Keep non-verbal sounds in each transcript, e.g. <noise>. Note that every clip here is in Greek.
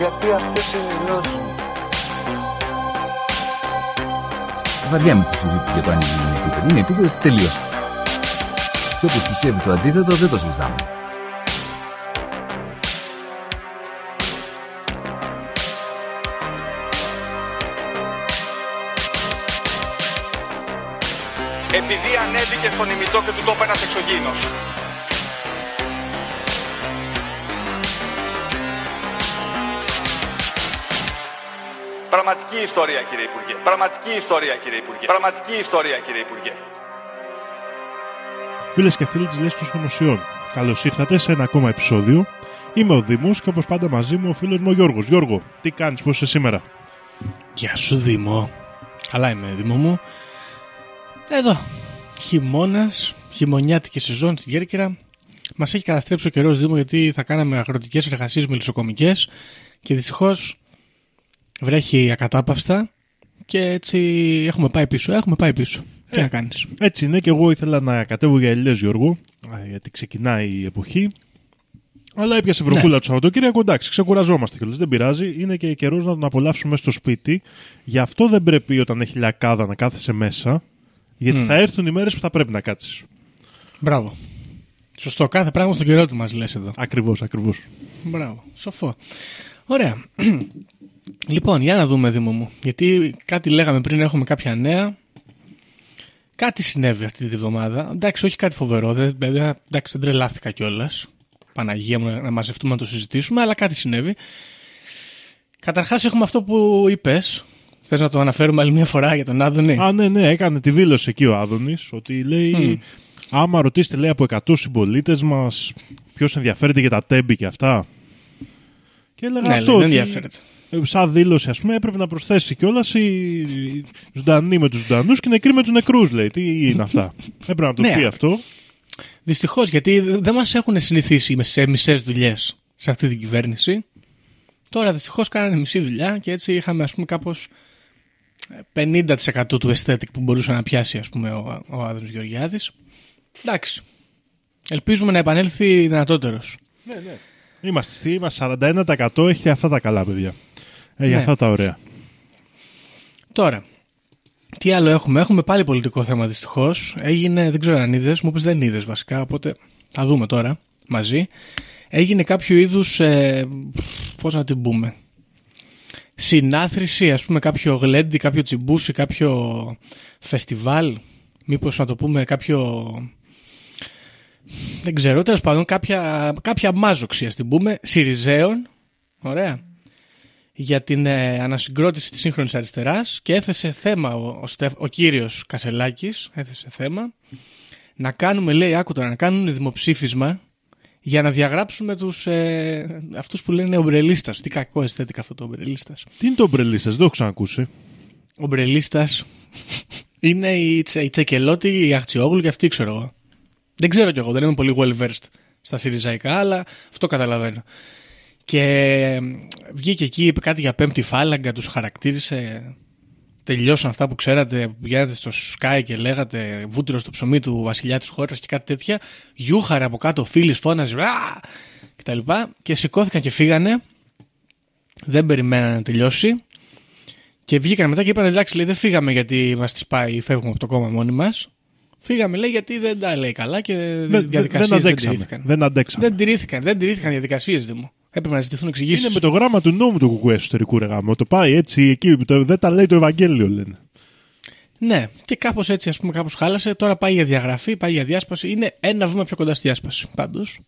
Γιατί αυτές είναι οι γνώσεις μου. Βαριά με τη συζήτηση για το αν είναι επίπεδο. Είναι επίπεδο τελείως. Και όποιο πιστεύει το αντίθετο δεν το συζητάμε. επειδή ανέβηκε στον ημιτό και του τόπου ένας εξωγήινος. Πραγματική ιστορία κύριε Υπουργέ. Πραγματική ιστορία κύριε Υπουργέ. Πραγματική ιστορία κύριε Υπουργέ. Φίλες και φίλοι της Λέσχης των Συνωμοσιών, καλώς ήρθατε σε ένα ακόμα επεισόδιο. Είμαι ο Δήμος και όπως πάντα μαζί μου ο φίλος μου ο Γιώργος. Γιώργο, τι κάνεις, πώς είσαι σήμερα; Γεια σου Δήμο. Καλά είμαι Δήμο μου. Εδώ. Χειμώνας, χειμωνιάτικη σεζόν στην Κέρκυρα. Μας έχει καταστρέψει ο καιρός Δήμο γιατί θα κάναμε αγροτικές εργασίες μελισσοκομικέ και δυστυχώς βρέχει ακατάπαυστα και έτσι έχουμε πάει πίσω. Έχουμε πάει πίσω. Τι Ε. να κάνεις. Έτσι είναι και εγώ ήθελα να κατέβω για ελιέ, Γιώργο, α, γιατί ξεκινάει η εποχή. Αλλά έπιασε βροχούλα το Σαββατοκύριακο. Εντάξει, ξεκουραζόμαστε κιόλας. Δεν πειράζει. Είναι και καιρός να τον απολαύσουμε στο σπίτι. Γι' αυτό δεν πρέπει όταν έχει λιακάδα να κάθεσαι μέσα. Γιατί Μμ. θα έρθουν οι μέρες που θα πρέπει να κάτσεις. Μπράβο. Σωστό. Κάθε πράγμα στον καιρό του μας λες εδώ. Ακριβώς, ακριβώς. Μπράβο. Σοφό. Ωραία. <clears throat> λοιπόν, για να δούμε, Δήμο μου. Γιατί κάτι λέγαμε πριν, έχουμε κάποια νέα. Κάτι συνέβη αυτή τη βδομάδα. Εντάξει, όχι κάτι φοβερό. Δεν, δεν, εντάξει, δεν τρελάθηκα κιόλας. Παναγία μου να μαζευτούμε να το συζητήσουμε, αλλά κάτι συνέβη. Καταρχάς, έχουμε αυτό που είπες. Θες να το αναφέρουμε άλλη μια φορά για τον Άδωνη; Α, ναι, ναι, έκανε τη δήλωση εκεί ο Άδωνης ότι λέει. Μμ. Άμα ρωτήσετε, λέει, από 100 συμπολίτες μας ποιος ενδιαφέρεται για τα τέμπη και αυτά. Και έλεγα ναι, αυτό. λέει, δεν ότι, ενδιαφέρεται. ε, Σαν δήλωση, ας πούμε, έπρεπε να προσθέσει κιόλας οι ζωντανοί με τους ζωντανού και οι νεκροί με τους νεκρούς, λέει. Τι είναι αυτά; <laughs> έπρεπε να το Ναι. πει αυτό. Δυστυχώς, γιατί δεν μας έχουν συνηθίσει σε μισές δουλειές σε αυτή την κυβέρνηση. Τώρα δυστυχώς κάνανε μισή δουλειά και έτσι είχαμε ας πούμε κάπως 50% του aesthetic που μπορούσε να πιάσει ας πούμε ο, ο Άδωνης Γεωργιάδης. Εντάξει. Ελπίζουμε να επανέλθει δυνατότερος. Ναι, ναι. Είμαστε στη, είμαστε 41% έχει αυτά τα καλά, παιδιά. Έχει Ναι. αυτά τα ωραία. Τώρα, τι άλλο έχουμε; Έχουμε πάλι πολιτικό θέμα δυστυχώς. Έγινε, δεν ξέρω αν είδες, μου είπε δεν είδες βασικά, οπότε θα δούμε τώρα μαζί. Έγινε κάποιο είδους. Ε, Πώς να την πούμε. Συνάθρηση, ας πούμε, κάποιο γλέντι, κάποιο τσιμπούσι, κάποιο φεστιβάλ. Μήπως να το πούμε κάποιο. Δεν ξέρω, τέλος πάντων, κάποια, κάποια μάζοξη, ας την πούμε, Σιριζέων. Ωραία για την ε, ανασυγκρότηση της σύγχρονης αριστεράς και έθεσε θέμα ο, ο, Στεφ- ο κύριος Κασελάκης, έθεσε θέμα να κάνουμε, λέει, άκου τώρα, να κάνουν δημοψήφισμα για να διαγράψουμε τους, ε, αυτούς που λένε ομπρελίστας. Τι κακό αισθέτηκα αυτό το ομπρελίστας. Τι είναι το ομπρελίστας, δεν το έχω ξανακούσει. Ομπρελίστας <laughs> είναι η, τσε, η Τσεκελώτη, η Αχτσιόγλου και αυτή ξέρω εγώ. Δεν ξέρω κι εγώ, δεν είμαι πολύ well versed στα Σιριζαϊκά, αλλά αυτό καταλαβαίνω. Και ε, βγήκε εκεί, είπε κάτι για πέμπτη φάλαγγα, τους χαρακτήρισε. Τελειώσαν αυτά που ξέρατε, που πηγαίνατε στο Sky και λέγατε βούτυρο στο ψωμί του βασιλιά της χώρας και κάτι τέτοια. Γιούχαρε από κάτω, φίλης φώναζε, «Α!» και τα λοιπά. Και σηκώθηκαν και φύγανε. Δεν περιμένανε να τελειώσει. Και βγήκαν μετά και είπαν: Εντάξει, λέει, δεν φύγαμε γιατί μας τη πάει, φεύγουμε από το κόμμα μόνοι μας. Φύγαμε, λέει, γιατί δεν τα λέει καλά και Δεν, διαδικασίες δεν δεν, αντέξαμε. τηρήθηκαν. Δεν αντέξαμε. Δεν τηρήθηκαν, δεν τηρήθηκαν οι διαδικασίες, Δήμο. Έπρεπε να ζητηθούν εξηγήσεις. Είναι με το γράμμα του νόμου του κουκουέ εσωτερικού ρε γάμο. Το πάει έτσι εκεί, το, δεν τα λέει το Ευαγγέλιο λένε. Ναι, και κάπως έτσι, ας πούμε, κάπως χάλασε. Τώρα πάει για διαγραφή, πάει για διάσπαση. Είναι ένα βήμα πιο κοντά στη διάσπαση. Πάντως,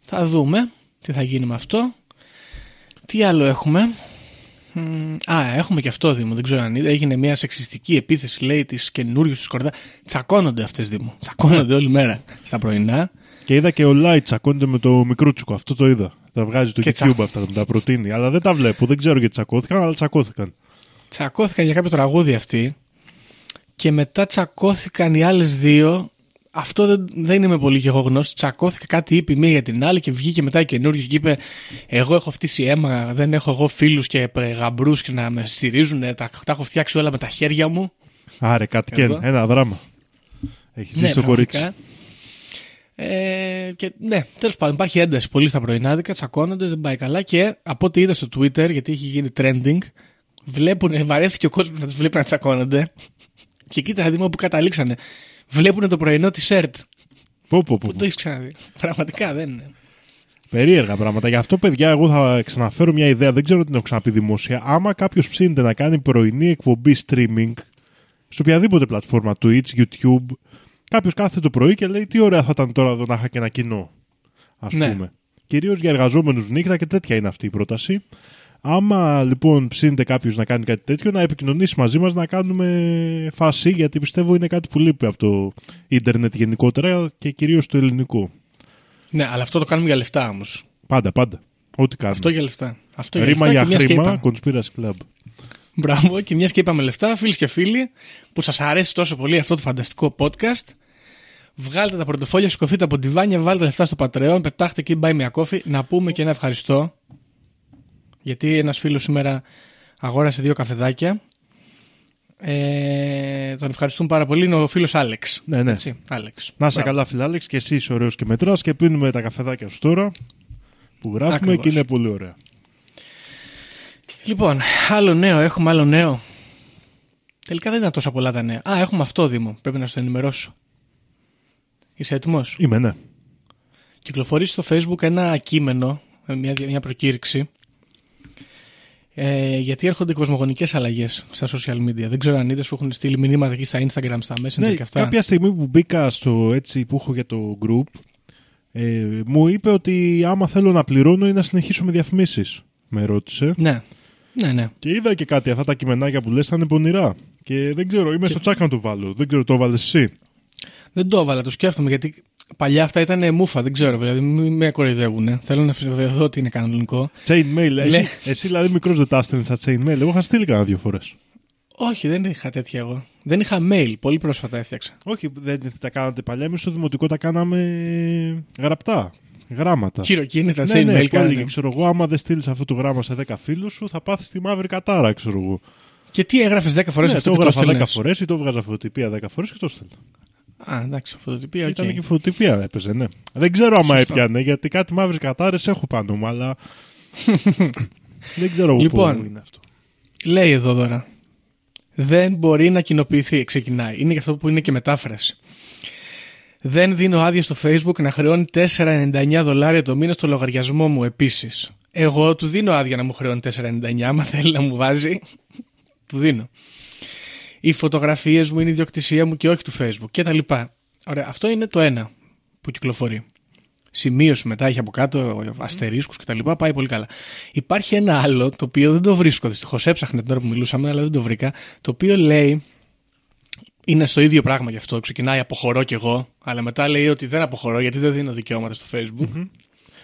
θα δούμε τι θα γίνει με αυτό. Τι άλλο έχουμε; Μμ, Α, έχουμε και αυτό Δήμο. Δεν ξέρω αν είδε. Έγινε μια σεξιστική επίθεση, λέει, της καινούριου της Κορδά. Τσακώνονται αυτές Δήμο. Τσακώνονται όλη μέρα στα πρωινά. Και είδα και ο Λάιτς τσακώνεται με το μικρούτσικο. Αυτό το είδα. Τα βγάζει το Και YouTube τσα- αυτά, μου τα προτείνει. Αλλά δεν τα βλέπω. Δεν ξέρω γιατί τσακώθηκαν, αλλά τσακώθηκαν. Τσακώθηκαν για κάποιο τραγούδι αυτοί και μετά τσακώθηκαν οι άλλες δύο. Αυτό δεν, δεν είμαι πολύ και εγώ γνώστης. Τσακώθηκα κάτι, είπε η μία για την άλλη και βγήκε μετά η καινούργια και είπε: Εγώ έχω φτύσει αίμα, δεν έχω εγώ φίλους και γαμπρούς και να με στηρίζουν. Τα, τα έχω φτιάξει όλα με τα χέρια μου. Άρε, κάτι και Εδώ. ένα δράμα. Έχεις ζήσει το πραγματικά. κορίτσι. Ε, και ναι, τέλος πάντων, υπάρχει ένταση πολύ στα πρωινάδικα, τσακώνονται, δεν πάει καλά. Και από ό,τι είδα στο Twitter, γιατί έχει γίνει trending, βλέπουν, βαρέθηκε ο κόσμος να τους βλέπει να τσακώνονται. Και κοίτα να δούμε που καταλήξανε. Βλέπουν το πρωινό της ΕΡΤ. Πω, πω, πω, Που το έχεις ξαναδεί. Πραγματικά δεν είναι. Περίεργα πράγματα. Γι' αυτό, παιδιά, εγώ θα ξαναφέρω μια ιδέα. Δεν ξέρω τι την έχω ξαναπεί δημόσια. Άμα κάποιος ψήνεται να κάνει πρωινή εκπομπή streaming σε οποιαδήποτε πλατφόρμα, Twitch, YouTube, κάποιος κάθεται το πρωί και λέει τι ωραία θα ήταν τώρα εδώ να είχα και ένα κοινό. Α Ναι. πούμε. Κυρίως για εργαζόμενους νύχτα και τέτοια είναι αυτή η πρόταση. Άμα λοιπόν ψήνεται κάποιος να κάνει κάτι τέτοιο, να επικοινωνήσει μαζί μας να κάνουμε φάση, γιατί πιστεύω είναι κάτι που λείπει από το ίντερνετ γενικότερα και κυρίως το ελληνικό. Ναι, αλλά αυτό το κάνουμε για λεφτά όμως. Πάντα, πάντα. Ό,τι κάνουμε. Αυτό για λεφτά. Αυτό για Ρήμα λεφτά για και μιας και χρήμα, είπαμε- Conspiracy Club. Μπράβο, και μιας και είπαμε λεφτά, φίλοι και φίλοι, που σας αρέσει τόσο πολύ αυτό το φανταστικό podcast, βγάλτε τα πορτοφόλια, σκοφτείτε από τη βάνια, βάλτε λεφτά στο Patreon, πετάχτε εκεί buy me a coffee, να πούμε και ένα ευχαριστώ. Γιατί ένας φίλος σήμερα αγόρασε δύο καφεδάκια. Ε, τον ευχαριστούμε πάρα πολύ. Είναι ο φίλος Άλεξ. Ναι, ναι. Έτσι, Άλεξ. Να είσαι Μπράβο. καλά, φιλάλεξ, και εσύ είσαι ωραίος και μετράς και πίνουμε τα καφεδάκια σου τώρα που γράφουμε Ακριβώς. και είναι πολύ ωραία. Λοιπόν, άλλο νέο, έχουμε άλλο νέο. Τελικά δεν ήταν τόσα πολλά τα νέα. Α, έχουμε αυτό, Δήμο. Πρέπει να στο ενημερώσω. Είσαι έτοιμος; Είμαι, ναι. Κυκλοφορεί στο Facebook ένα κείμενο, μια, μια προκήρυξη, ε, γιατί έρχονται κοσμογονικές αλλαγές στα social media. Δεν ξέρω αν είδες, σου έχουν στείλει μηνύματα εκεί στα Instagram, στα Messenger ναι και αυτά. κάποια στιγμή που μπήκα στο έτσι που έχω για το group, ε, μου είπε ότι άμα θέλω να πληρώνω ή να συνεχίσω με διαφημίσεις. Με ρώτησε. Ναι, ναι, ναι. Και είδα και κάτι, αυτά τα κειμενάκια που λες θα είναι πονηρά. Και δεν ξέρω, είμαι στο τσάκ να το βάλω. Δεν ξέρω, το έβαλες εσύ; Δεν το έβαλα, το σκέφτομαι γιατί παλιά αυτά ήταν μούφα, δεν ξέρω, δηλαδή μην με κοροϊδεύουν. Θέλω να βεβαιωθώ ότι είναι κανονικό. Chain mail. Ναι. Εσύ, εσύ δηλαδή μικρός δεν τα έστελνε στα chain mail. Εγώ είχα στείλει κανένα δύο φορές. Όχι, δεν είχα τέτοια εγώ. Δεν είχα mail, πολύ πρόσφατα έφτιαξα. Όχι, δεν τα κάνατε παλιά. Εμείς στο δημοτικό τα κάναμε γραπτά. Γράμματα. Χειροκίνητα, ναι, chain ναι, mail που κάνετε. έλεγε, ξέρω εγώ, άμα δεν στείλεις αυτό το γράμμα σε 10 φίλους σου, θα πάθεις τη μαύρη κατάρα, ξέρω εγώ. Και τι έγραφες 10 φορές Ναι, αυτό το και έγραφα 10 έστελνες; φορές ή το έβγαζα φωτοτυπία 10 φορές και το έστελνα. Α, εντάξει, φωτοτυπία, οκ. Ήταν και φωτοτυπία, έπαιζε, ναι. Δεν ξέρω άμα Σωστό. έπιανε, γιατί κάτι μαύρες κατάρες έχω πάνω μου, αλλά. <laughs> δεν ξέρω Λοιπόν. πού είναι αυτό. Λέει εδώ τώρα. Δεν μπορεί να κοινοποιηθεί, ξεκινάει. Είναι και αυτό που είναι και μετάφραση. Δεν δίνω άδεια στο Facebook να χρεώνει 4,99 δολάρια το μήνα στο λογαριασμό μου επίσης. Εγώ του δίνω άδεια να μου χρεώνει 4,99. Άμα θέλει να μου βάζει, <laughs> του δίνω. Οι φωτογραφίες μου είναι ιδιοκτησία μου και όχι του Facebook και τα λοιπά. Ωραία, αυτό είναι το ένα που κυκλοφορεί. Σημείωση μετά έχει από κάτω αστερίσκους και τα λοιπά, πάει πολύ καλά. Υπάρχει ένα άλλο το οποίο δεν το βρίσκω δυστυχώς. Έψαχνα την ώρα που μιλούσαμε, αλλά δεν το βρήκα. Το οποίο λέει. Είναι στο ίδιο πράγμα γι' αυτό. Ξεκινάει αποχωρώ κι εγώ, αλλά μετά λέει ότι δεν αποχωρώ γιατί δεν δίνω δικαιώματα στο Facebook.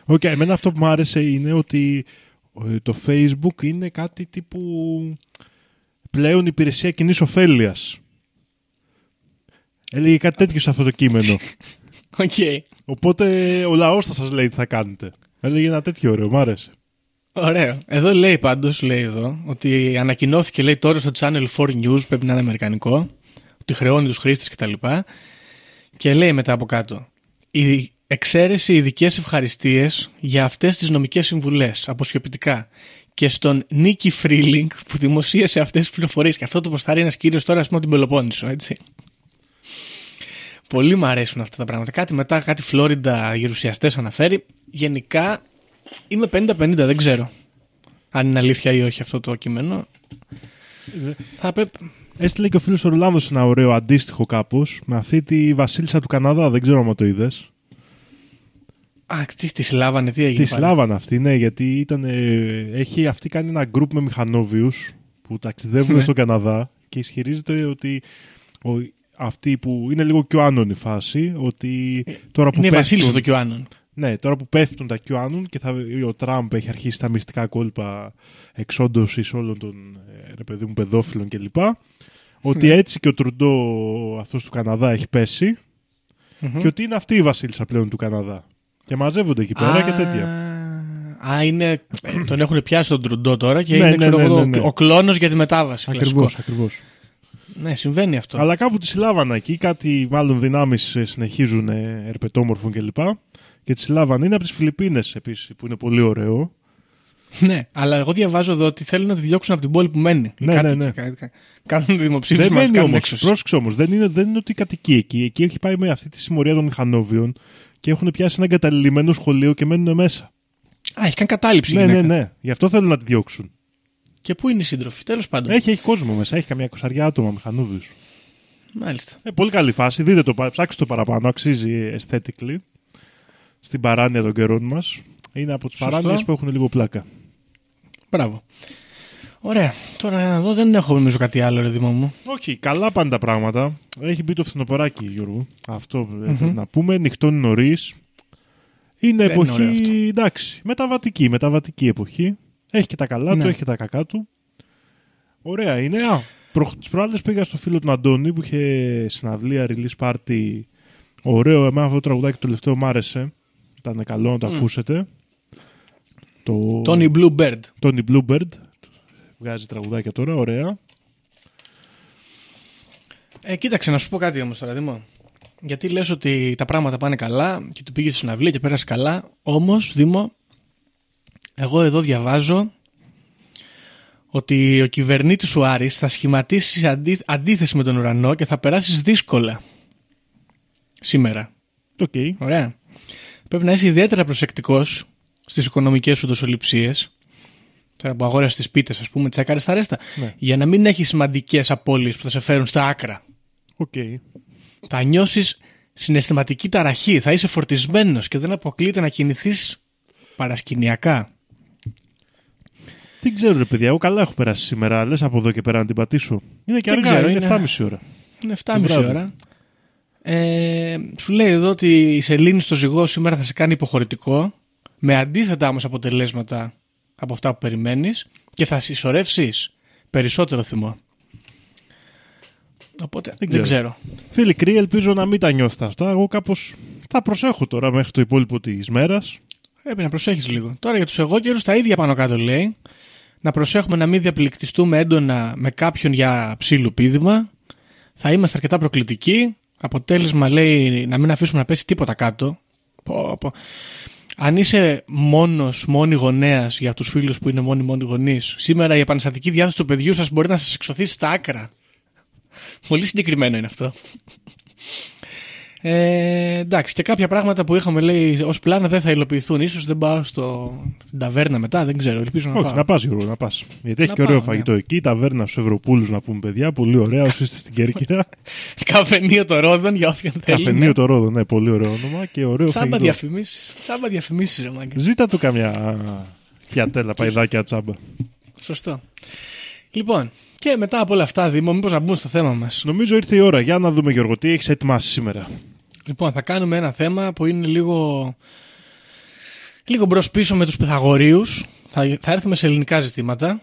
Ok, εμένα αυτό που μου άρεσε είναι ότι ε, το Facebook είναι κάτι τύπου πλέον υπηρεσία κοινής ωφέλειας. Έλεγε κάτι τέτοιο σε αυτό το κείμενο. <laughs> Οκ. Οπότε ο λαός θα σας λέει τι θα κάνετε. Έλεγε ένα τέτοιο ωραίο, μου άρεσε. Ωραίο. Εδώ λέει πάντως, λέει εδώ, ότι ανακοινώθηκε λέει τώρα στο Channel 4 News, πρέπει να είναι αμερικανικό, ότι χρεώνει τους χρήστες κτλ. Και, και λέει μετά από κάτω. Η εξαίρεση ειδικές ευχαριστίες για αυτές τις νομικές συμβουλές, αποσιοποιητικά. Και στον Νίκη Φρίλινγκ που δημοσίευσε αυτές τις πληροφορίες. Και αυτό το ποστάρει ένας κύριος τώρα, ας πούμε, την Πελοπόννησο, έτσι. Πολύ μου αρέσουν αυτά τα πράγματα. Κάτι μετά, κάτι Φλόριντα γερουσιαστές αναφέρει. Γενικά είμαι 50-50, δεν ξέρω αν είναι αλήθεια ή όχι αυτό το κείμενο. Θα πρέπει. Έστειλε και ο φίλος Ορλάνδο ένα ωραίο αντίστοιχο κάπως με αυτή τη Βασίλισσα του Καναδά. Δεν ξέρω αν το είδες. Α, τι τη συλλάβανε, τι έγινε. Τη πάλι; λάβανε αυτή, ναι, γιατί ήταν, ε, έχει αυτή κάνει ένα γκρουπ με μηχανόβιους που ταξιδεύουν Ναι. στον Καναδά και ισχυρίζεται ότι ο, αυτή που είναι λίγο πιο άνωνη φάση, ότι τώρα που Είναι η πέφτουν, Βασίλισσα του Κιουάνων. Ναι, τώρα που πέφτουν τα QAnon και θα, ο Τραμπ έχει αρχίσει τα μυστικά κόλπα εξόντωσης όλων των ε, ρε παιδί μου παιδόφιλων κλπ. Ότι Ναι. έτσι και ο Τρουντό αυτός του Καναδά έχει πέσει Μμμ. και ότι είναι αυτή η βασίλισσα πλέον του Καναδά. Και μαζεύονται εκεί πέρα και Α, τέτοια. Α, είναι, ε, τον έχουν πιάσει τον Τρουντό τώρα και Ναι, είναι ναι, ξέρω ναι, εγώ, ναι, ναι. ο κλόνος για τη μετάβαση. Ακριβώς, κλασικό. ακριβώς. Ναι, συμβαίνει αυτό. Αλλά κάπου τη συλλάβανα εκεί, κάτι μάλλον δυνάμεις ε, συνεχίζουν ε, ερπετόμορφων κλπ. Και τη συλλάβανε. Είναι από τις Φιλιππίνες επίσης, που είναι πολύ ωραίο. Ναι, αλλά εγώ διαβάζω εδώ ότι θέλουν να τη διώξουν από την πόλη που μένει. Οι Ναι, κάτοικοι ναι, ναι. κα- κα- Κάνουν δημοψήφισμα Δεν να τις μένει κάνουν όμως. έξωση. Πρόσεξε όμως. Δεν είναι, δεν είναι ότι κατοικεί εκεί. Εκεί έχει πάει με αυτή τη συμμορία των μηχανόβιων και έχουν πιάσει ένα εγκαταλειμμένο σχολείο και μένουν μέσα. Α, έχει κάνει κατάληψη. η Ναι, ναι, γυναίκα. ναι. Γι' αυτό θέλουν να τη διώξουν. Και πού είναι η σύντροφη, τέλος πάντων. Έχει, έχει κόσμο μέσα. Έχει καμιά κοσαριά άτομα μηχανόβιου. Μάλιστα. Ε, πολύ καλή φάση. Δείτε το, πα- ψάξτε το παραπάνω. Αξίζει aesthetically. Στην παράνοια των καιρών μας. Είναι από τις Σωστό. παράνοιες που έχουν λίγο πλάκα. Μπράβο. Ωραία. Τώρα εδώ δεν έχω νομίζω κάτι άλλο, ρε Δήμο μου. Όχι, καλά πάνε τα πράγματα. Έχει μπει το φθινοποράκι, Γιώργο. Αυτό ε, Μμμ. να πούμε. Νυχτώνει νωρίς. Είναι Δεν είναι ωραίο εποχή, αυτό. εντάξει, μεταβατική, μεταβατική εποχή. Έχει και τα καλά Ναι. του, έχει και τα κακά του. Ωραία είναι. Α, προ, τις προάλλες πήγα στο φίλο του Αντώνη που είχε συναυλία, release party. Ωραίο, εμένα αυτό το τραγουδάκι το τελευταίο μ' άρεσε. Ήταν καλό να το Μμ. ακούσετε. Το Tony Bluebird. Tony Bluebird. Βγάζει τραγουδάκια τώρα, ωραία. Ε, κοίταξε, να σου πω κάτι όμως τώρα, Δήμο. Γιατί λες ότι τα πράγματα πάνε καλά και του πήγες στη συναυλία και πέρασε καλά. Όμως, Δήμο, εγώ εδώ διαβάζω ότι ο κυβερνήτης σου Άρης θα σχηματίσει αντί, αντίθεση με τον ουρανό και θα περάσεις δύσκολα σήμερα. Οκ. Ωραία. Πρέπει να είσαι ιδιαίτερα προσεκτικός στις οικονομικές σου δοσοληψίες. Τώρα που αγόρασε τις πίτες, ας πούμε, τσέκαρες τα ρέστα. Ναι. Για να μην έχει σημαντικές απώλειες που θα σε φέρουν στα άκρα. Οκ. Θα νιώσεις συναισθηματική ταραχή, θα είσαι φορτισμένος και δεν αποκλείεται να κινηθείς παρασκηνιακά. Δεν ξέρω, ρε παιδιά. Εγώ καλά έχω περάσει σήμερα. Λες από εδώ και πέρα να την πατήσω. Είναι και Δεν αργά, ξέρω, είναι είναι- 7,5 ώρα. Είναι Το 7,5 βράδυ. ώρα. Ε, σου λέει εδώ ότι η σελήνη στο ζυγό σήμερα θα σε κάνει υποχωρητικό με αντίθετα όμως αποτελέσματα από αυτά που περιμένεις και θα συσσωρεύσεις περισσότερο θυμό. Οπότε δεν, Δεν ξέρω. Φίλοι κρύοι, ελπίζω να μην τα νιώθετε αυτά. Εγώ κάπως θα προσέχω τώρα μέχρι το υπόλοιπο της μέρας. Πρέπει να προσέχεις λίγο. Τώρα για τους εγώ καιρούς τα ίδια πάνω κάτω λέει. Να προσέχουμε να μην διαπληκτιστούμε έντονα με κάποιον για ψήλου πίδημα. Θα είμαστε αρκετά προκλητικοί. Αποτέλεσμα λέει να μην αφήσουμε να πέσει τίποτα κάτω. Πω, πω. Αν είσαι μόνος, μόνη γονέας για τους φίλους που είναι μόνοι μόνοι γονείς, σήμερα η επαναστατική διάθεση του παιδιού σας μπορεί να σας εξωθήσει στα άκρα. Πολύ συγκεκριμένο είναι αυτό. Ε, εντάξει, και κάποια πράγματα που είχαμε λέει ως πλάνα δεν θα υλοποιηθούν. Ίσως δεν πάω στο, στην ταβέρνα μετά, δεν ξέρω. Ελπίζω να Όχι, πάω. να πας Γιώργο, να πας. Γιατί έχει Να και ωραίο πάω, ναι. φαγητό εκεί. Ταβέρνα στους Ευρωπούλους να πούμε παιδιά. Πολύ ωραία. Όσοι είστε στην Κέρκυρα. <laughs> Καφενείο των Ρόδων για όποιον θέλει. Καφενείο το Ρόδο, ναι, πολύ ωραίο όνομα και ωραίο Τσάμπα φαγητό. διαφημίσεις. Τσάμπα διαφημίσεις, ρε μάγκα. Ζήτα του καμιά πιατέλα, παϊδάκια τσάμπα. Σωστό. Λοιπόν, και μετά από όλα αυτά, Δήμο, μήπως να μπούμε στο θέμα μας. Νομίζω ήρθε η ώρα. Για να δούμε Γιώργο, τι έχεις ετοιμάσει σήμερα. Λοιπόν, θα κάνουμε ένα θέμα που είναι λίγο. λίγο μπρος πίσω με τους Πυθαγορείου. Θα, θα έρθουμε σε ελληνικά ζητήματα.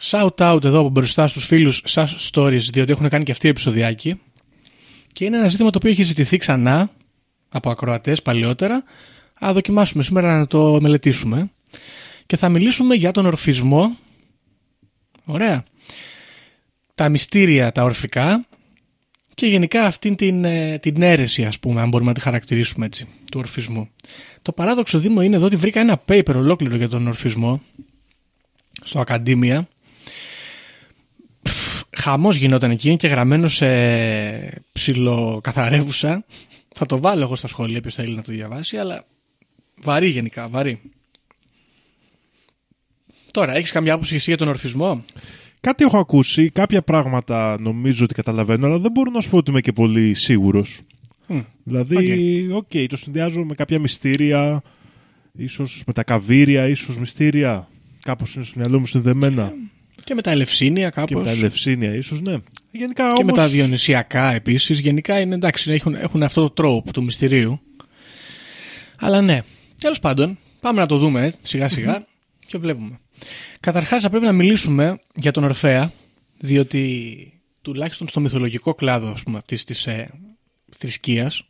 Shout out εδώ από μπροστά στους φίλους σας stories, διότι έχουν κάνει και αυτοί επεισοδιάκι. Και είναι ένα ζήτημα το οποίο έχει ζητηθεί ξανά από ακροατές παλιότερα. Α δοκιμάσουμε σήμερα να το μελετήσουμε. Και θα μιλήσουμε για τον ορφισμό. Ωραία. Τα μυστήρια τα ορφικά και γενικά αυτήν την, ε, την αίρεση, ας πούμε, αν μπορούμε να τη χαρακτηρίσουμε έτσι, του ορφισμού. Το παράδοξο Δήμο είναι εδώ ότι βρήκα ένα paper ολόκληρο για τον ορφισμό στο Ακαδήμια. Πφ, Χαμός γινόταν εκεί, είναι και γραμμένος σε ψιλοκαθαρεύουσα. Θα το βάλω εγώ στα σχόλια, ποιος θέλει να το διαβάσει, αλλά βαρύ γενικά, βαρύ. Τώρα, έχεις καμιά άποψη εσύ για τον ορφισμό; Κάτι έχω ακούσει, κάποια πράγματα νομίζω ότι καταλαβαίνω, αλλά δεν μπορώ να σου πω ότι είμαι και πολύ σίγουρος. Μμ, Δηλαδή, οκ, το συνδυάζω με κάποια μυστήρια, ίσως με τα καβείρια, ίσως μυστήρια. Κάπως είναι στο μυαλό μου συνδεμένα. Και με τα ελευσίνια Και κάπως. με τα ελευσίνια, ίσως, ναι. Γενικά Και με όμως, τα διονυσιακά επίσης. Γενικά είναι εντάξει, έχουν, έχουν αυτό το τρόπο του μυστηρίου. Αλλά ναι. Τέλος πάντων, πάμε να το δούμε σιγά σιγά και βλέπουμε. Καταρχάς θα πρέπει να μιλήσουμε για τον Ορφέα, διότι τουλάχιστον στο μυθολογικό κλάδο ας πούμε, αυτής της ε, θρησκείας,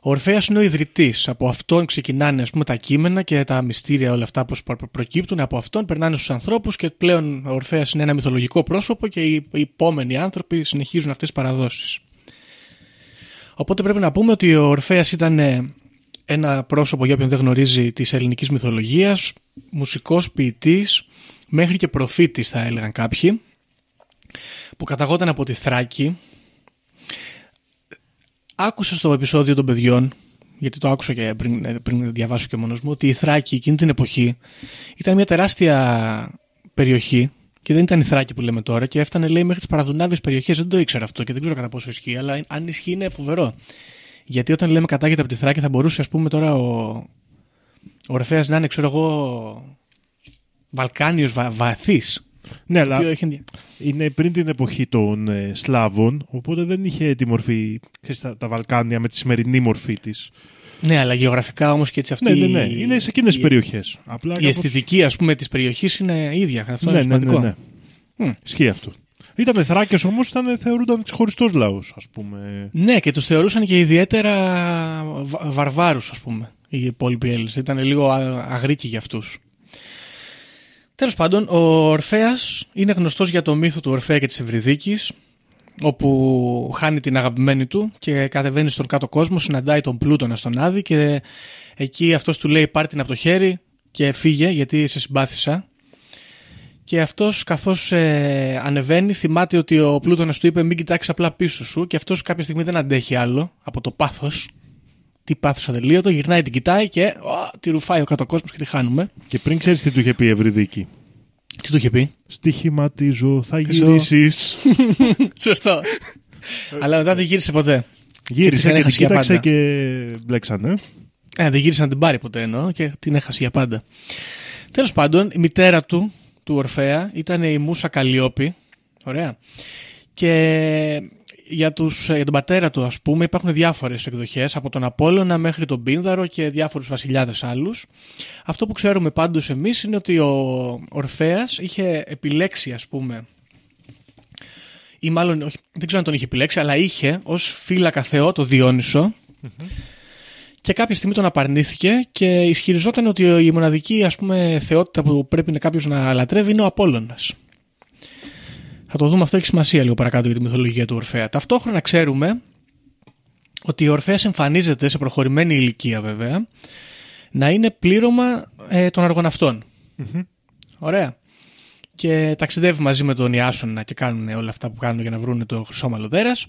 ο Ορφέας είναι ο ιδρυτής. Από αυτόν ξεκινάνε ας πούμε, τα κείμενα και τα μυστήρια όλα αυτά που προ- προκύπτουν. Από αυτόν περνάνε στους ανθρώπους και πλέον ο Ορφέας είναι ένα μυθολογικό πρόσωπο και οι οι επόμενοι άνθρωποι συνεχίζουν αυτές τις παραδόσεις. Οπότε πρέπει να πούμε ότι ο Ορφέας ήταν ε, ένα πρόσωπο για όποιον δεν γνωρίζει της ελληνικής μυθολογίας, μουσικός, ποιητής, μέχρι και προφήτης θα έλεγαν κάποιοι, που καταγόταν από τη Θράκη. Άκουσα στο επεισόδιο των παιδιών, γιατί το άκουσα και πριν, πριν διαβάσω και μόνος μου, ότι η Θράκη εκείνη την εποχή ήταν μια τεράστια περιοχή και δεν ήταν η Θράκη που λέμε τώρα και έφτανε λέει μέχρι τις παραδουνάβιες περιοχές. Δεν το ήξερα αυτό και δεν ξέρω κατά πόσο ισχύει, αλλά αν ισχύει είναι φοβερό. Γιατί όταν λέμε κατάγεται από τη Θράκη θα μπορούσε ας πούμε τώρα ο, ο Ορφέας να είναι ξέρω εγώ Βαλκάνιος βα, βαθύς. Ναι, το οποίο αλλά έχει ενδια- είναι πριν την εποχή των ε, Σλάβων, οπότε δεν είχε τη μορφή, ξέρεις, τα, τα Βαλκάνια με τη σημερινή μορφή της. Ναι, αλλά γεωγραφικά όμως και έτσι αυτή Ναι, ναι, ναι. Είναι σε εκείνες τις η- περιοχές. Απλά Η κάπως- αισθητική ας πούμε της περιοχής είναι ίδια. Αυτό Ναι, είναι ναι, ναι, σημαντικό. ναι. Μμ. Ισχύει αυτό. Ήταν Θράκες όμως, ήταν, θεωρούνταν ξεχωριστός λαός, ας πούμε. Ναι, και τους θεωρούσαν και ιδιαίτερα βα- βαρβάρους, ας πούμε, οι υπόλοιποι Έλληνες. Ήταν λίγο α- αγρίκοι για αυτούς. Τέλος πάντων, ο Ορφέας είναι γνωστός για το μύθο του Ορφέα και της Ευρυδίκης, όπου χάνει την αγαπημένη του και κατεβαίνει στον κάτω κόσμο, συναντάει τον Πλούτονα στον Άδη και εκεί αυτός του λέει πάρ την από το χέρι και φύγε γιατί σε συμπάθησα. Και αυτός καθώς ε, ανεβαίνει θυμάται ότι ο Πλούτονας του είπε μην κοιτάξεις απλά πίσω σου και αυτός κάποια στιγμή δεν αντέχει άλλο από το πάθος. Τι πάθος ατελείωτο, γυρνάει την κοιτάει και ο, τη ρουφάει ο κάτω κόσμος και τη χάνουμε. Και πριν ξέρεις τι του είχε πει η Ευρυδίκη. Τι του είχε πει; Στοιχηματίζω, θα Ζω. γυρίσεις. <laughs> Σωστό. Αλλά μετά δεν γύρισε ποτέ. Γύρισε την και την έχασε για κοίταξε πάντα. και μπλέξανε. Ε, δεν γύρισε να την πάρει ποτέ εννοώ και την έχασε για πάντα. Τέλος πάντων, η μητέρα του, του Ορφέα, ήταν η Μούσα Καλλιόπη. Ωραία. Και για, τους, για τον πατέρα του, ας πούμε, υπάρχουν διάφορες εκδοχές, από τον Απόλλωνα μέχρι τον Πίνδαρο και διάφορους βασιλιάδες άλλους. Αυτό που ξέρουμε πάντως εμείς είναι ότι ο Ορφέας είχε επιλέξει, ας πούμε, ή μάλλον, όχι, δεν ξέρω αν τον είχε επιλέξει, αλλά είχε ως φύλακα θεό το διονυσο και κάποια στιγμή τον απαρνήθηκε και ισχυριζόταν ότι η μοναδική ας πούμε, θεότητα που πρέπει να κάποιος να λατρεύει είναι ο Απόλλωνας. Θα το δούμε αυτό, έχει σημασία λίγο παρακάτω για τη μυθολογία του Ορφέα. Ταυτόχρονα ξέρουμε ότι ο Ορφέας εμφανίζεται σε προχωρημένη ηλικία βέβαια να είναι πλήρωμα ε, των αργοναυτών. Ωραία. Και ταξιδεύει μαζί με τον Ιάσονα και κάνουν όλα αυτά που κάνουν για να βρουν το χρυσό μαλλοδέρας.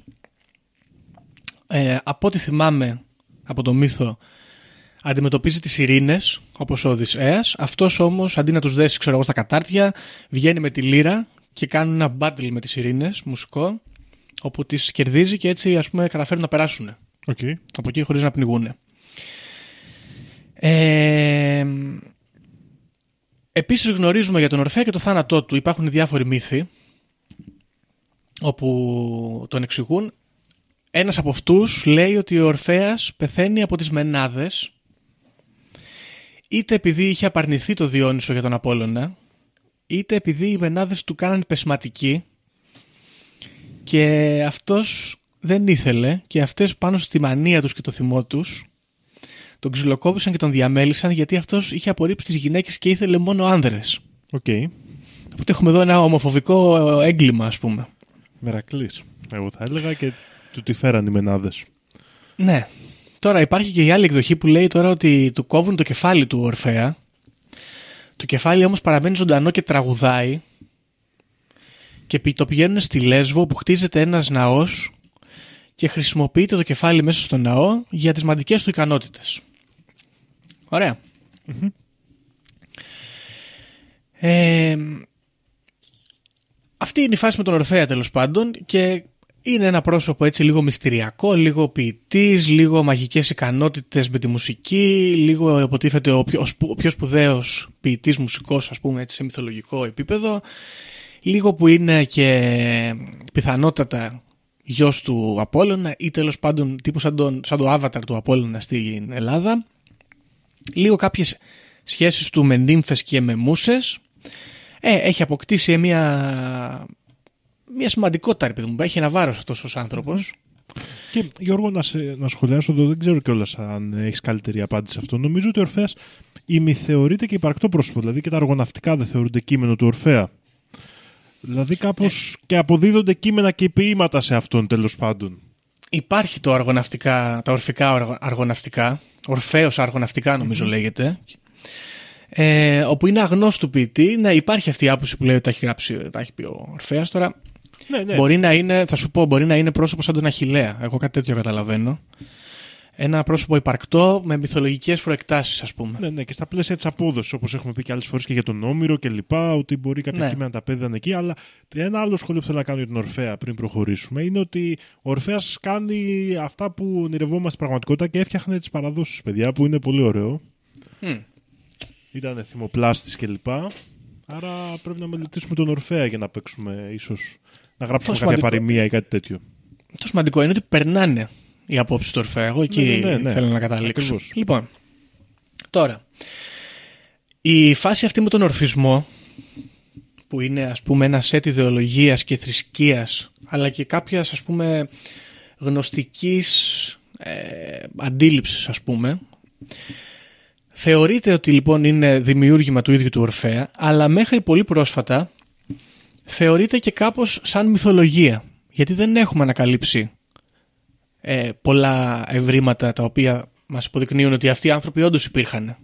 Ε, από ό,τι θυμάμαι από το μύθο αντιμετωπίζει τις σειρήνες όπως ο Οδυσσέας αυτός όμως αντί να τους δέσει ξέρω εγώ στα κατάρτια βγαίνει με τη λύρα και κάνουν ένα battle με τις σειρήνες μουσικό όπου τις κερδίζει και έτσι ας πούμε καταφέρουν να περάσουν Οκ. από εκεί χωρίς να πνιγούν. Ε, επίσης γνωρίζουμε για τον Ορφέα και το θάνατό του. Υπάρχουν διάφοροι μύθοι όπου τον εξηγούν. Ένας από αυτούς λέει ότι ο Ορφέας πεθαίνει από τις Μενάδες είτε επειδή είχε απαρνηθεί το Διόνυσο για τον Απόλλωνα είτε επειδή οι Μενάδες του κάνανε πεσματική και αυτός δεν ήθελε και αυτές πάνω στη μανία τους και το θυμό τους τον ξυλοκόπησαν και τον διαμέλησαν γιατί αυτός είχε απορρίψει τις γυναίκες και ήθελε μόνο άνδρες. Οκ. Οπότε έχουμε εδώ ένα ομοφοβικό έγκλημα ας πούμε. Μερακλής. Εγώ θα έλεγα και του τη φέραν οι μαινάδες. Ναι. Τώρα υπάρχει και η άλλη εκδοχή που λέει τώρα ότι του κόβουν το κεφάλι του Ορφέα. Το κεφάλι όμως παραμένει ζωντανό και τραγουδάει και πη- το πηγαίνουν στη Λέσβο που χτίζεται ένας ναός και χρησιμοποιείται το κεφάλι μέσα στο ναό για τις μαντικές του ικανότητες. Ωραία. Ε, αυτή είναι η φάση με τον Ορφέα τέλος πάντων και είναι ένα πρόσωπο έτσι λίγο μυστηριακό, λίγο ποιητής, λίγο μαγικές ικανότητες με τη μουσική, λίγο υποτίθεται ο πιο, ο πιο σπουδαίος ποιητής μουσικός ας πούμε έτσι σε μυθολογικό επίπεδο, λίγο που είναι και πιθανότατα γιος του Απόλλωνα ή τέλος πάντων τύπου σαν, τον, σαν το avatar του Απόλλωνα στην Ελλάδα. Λίγο κάποιες σχέσεις του με νύμφες και με μουσες. Ε, έχει αποκτήσει μια, μια σημαντικότητα, ρε παιδί μου. Έχει ένα βάρος αυτός ο άνθρωπος. Και Γιώργο, να, σε, να σχολιάσω εδώ, δεν ξέρω κιόλας αν έχεις καλύτερη απάντηση σε αυτό. Νομίζω ότι ο Ορφαία ημιθεωρείται και υπαρκτό πρόσωπο. Δηλαδή και τα αργοναυτικά δεν θεωρούνται κείμενο του Ορφαία. Δηλαδή κάπως και αποδίδονται κείμενα και ποίηματα σε αυτόν τέλος πάντων. Υπάρχει το αργοναυτικά, τα ορφικά αργο- αργοναυτικά, Ορφαίος αργοναυτικά νομίζω λέγεται, ε, όπου είναι αγνώστου ποιητή. Ναι, υπάρχει αυτή η άποψη που λέει ότι τα έχει, γράψει, τα έχει πει ο Ορφέας. Τώρα Ναι, ναι. μπορεί να είναι, θα σου πω, μπορεί να είναι πρόσωπο σαν τον Αχιλέα. Εγώ κάτι τέτοιο καταλαβαίνω. Ένα πρόσωπο υπαρκτό με μυθολογικές προεκτάσεις ας πούμε. Ναι, ναι, και στα πλαίσια της απόδοσης, όπως έχουμε πει και άλλες φορές και για τον Όμηρο και λοιπά, ότι μπορεί κάποια Ναι. κείμενα να τα πέδαν εκεί. Αλλά ένα άλλο σχόλιο που θέλω να κάνω για τον Ορφαία πριν προχωρήσουμε είναι ότι ο Ορφαίας κάνει αυτά που ονειρευόμαστε στην πραγματικότητα και έφτιαχνε τις παραδόσεις, παιδιά, που είναι πολύ ωραίο. Μμ. Ήταν θυμοπλάστης κλπ. Άρα πρέπει να μελετήσουμε τον Ορφαία για να παίξουμε, ίσως να γράψουμε Το κάποια σημαντικό. παροιμία ή κάτι τέτοιο. Το σημαντικό είναι ότι περνάνε οι απόψεις του Ορφέα. Εγώ εκεί Ναι, ναι, ναι, ναι. θέλω να καταλήξω. Ακριβώς. Λοιπόν, τώρα, η φάση αυτή με τον ορφισμό, που είναι ας πούμε ένα σετ ιδεολογίας και θρησκείας, αλλά και κάποιας ας πούμε γνωστικής ε, αντίληψης ας πούμε, θεωρείται ότι λοιπόν είναι δημιούργημα του ίδιου του Ορφέα, αλλά μέχρι πολύ πρόσφατα θεωρείται και κάπως σαν μυθολογία, γιατί δεν έχουμε ανακαλύψει ε, πολλά ευρήματα τα οποία μας υποδεικνύουν ότι αυτοί οι άνθρωποι όντως υπήρχαν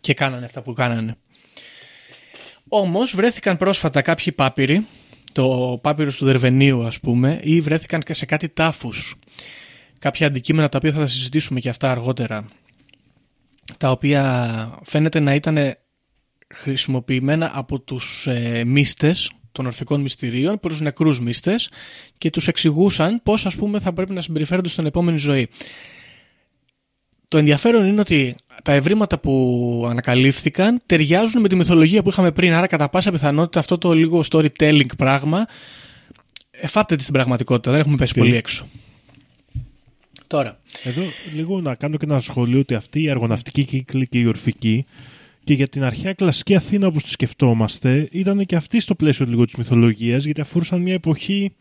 και κάνανε αυτά που κάνανε. Όμως βρέθηκαν πρόσφατα κάποιοι πάπυροι, το πάπυρος του Δερβενίου ας πούμε, ή βρέθηκαν και σε κάτι τάφους, κάποια αντικείμενα τα οποία θα τα συζητήσουμε και αυτά αργότερα, τα οποία φαίνεται να ήταν χρησιμοποιημένα από τους ε, μύστες των ορθικών μυστηρίων προς νεκρούς μύστες και τους εξηγούσαν πώς ας πούμε θα πρέπει να συμπεριφέρονται στην επόμενη ζωή. Το ενδιαφέρον είναι ότι τα ευρήματα που ανακαλύφθηκαν ταιριάζουν με τη μυθολογία που είχαμε πριν, άρα κατά πάσα πιθανότητα αυτό το λίγο storytelling πράγμα εφάπτεται στην πραγματικότητα, δεν έχουμε πέσει Οκ. πολύ έξω. Τώρα, Εδώ λίγο να κάνω και ένα σχόλιο ότι αυτοί οι αργοναυτικοί κύκλοι και οι ορφικοί και για την αρχαία κλασική Αθήνα όπως τη σκεφτόμαστε ήταν και αυτή στο πλαίσιο λίγο της μυθολογίας γιατί αφορούσαν μια εποχή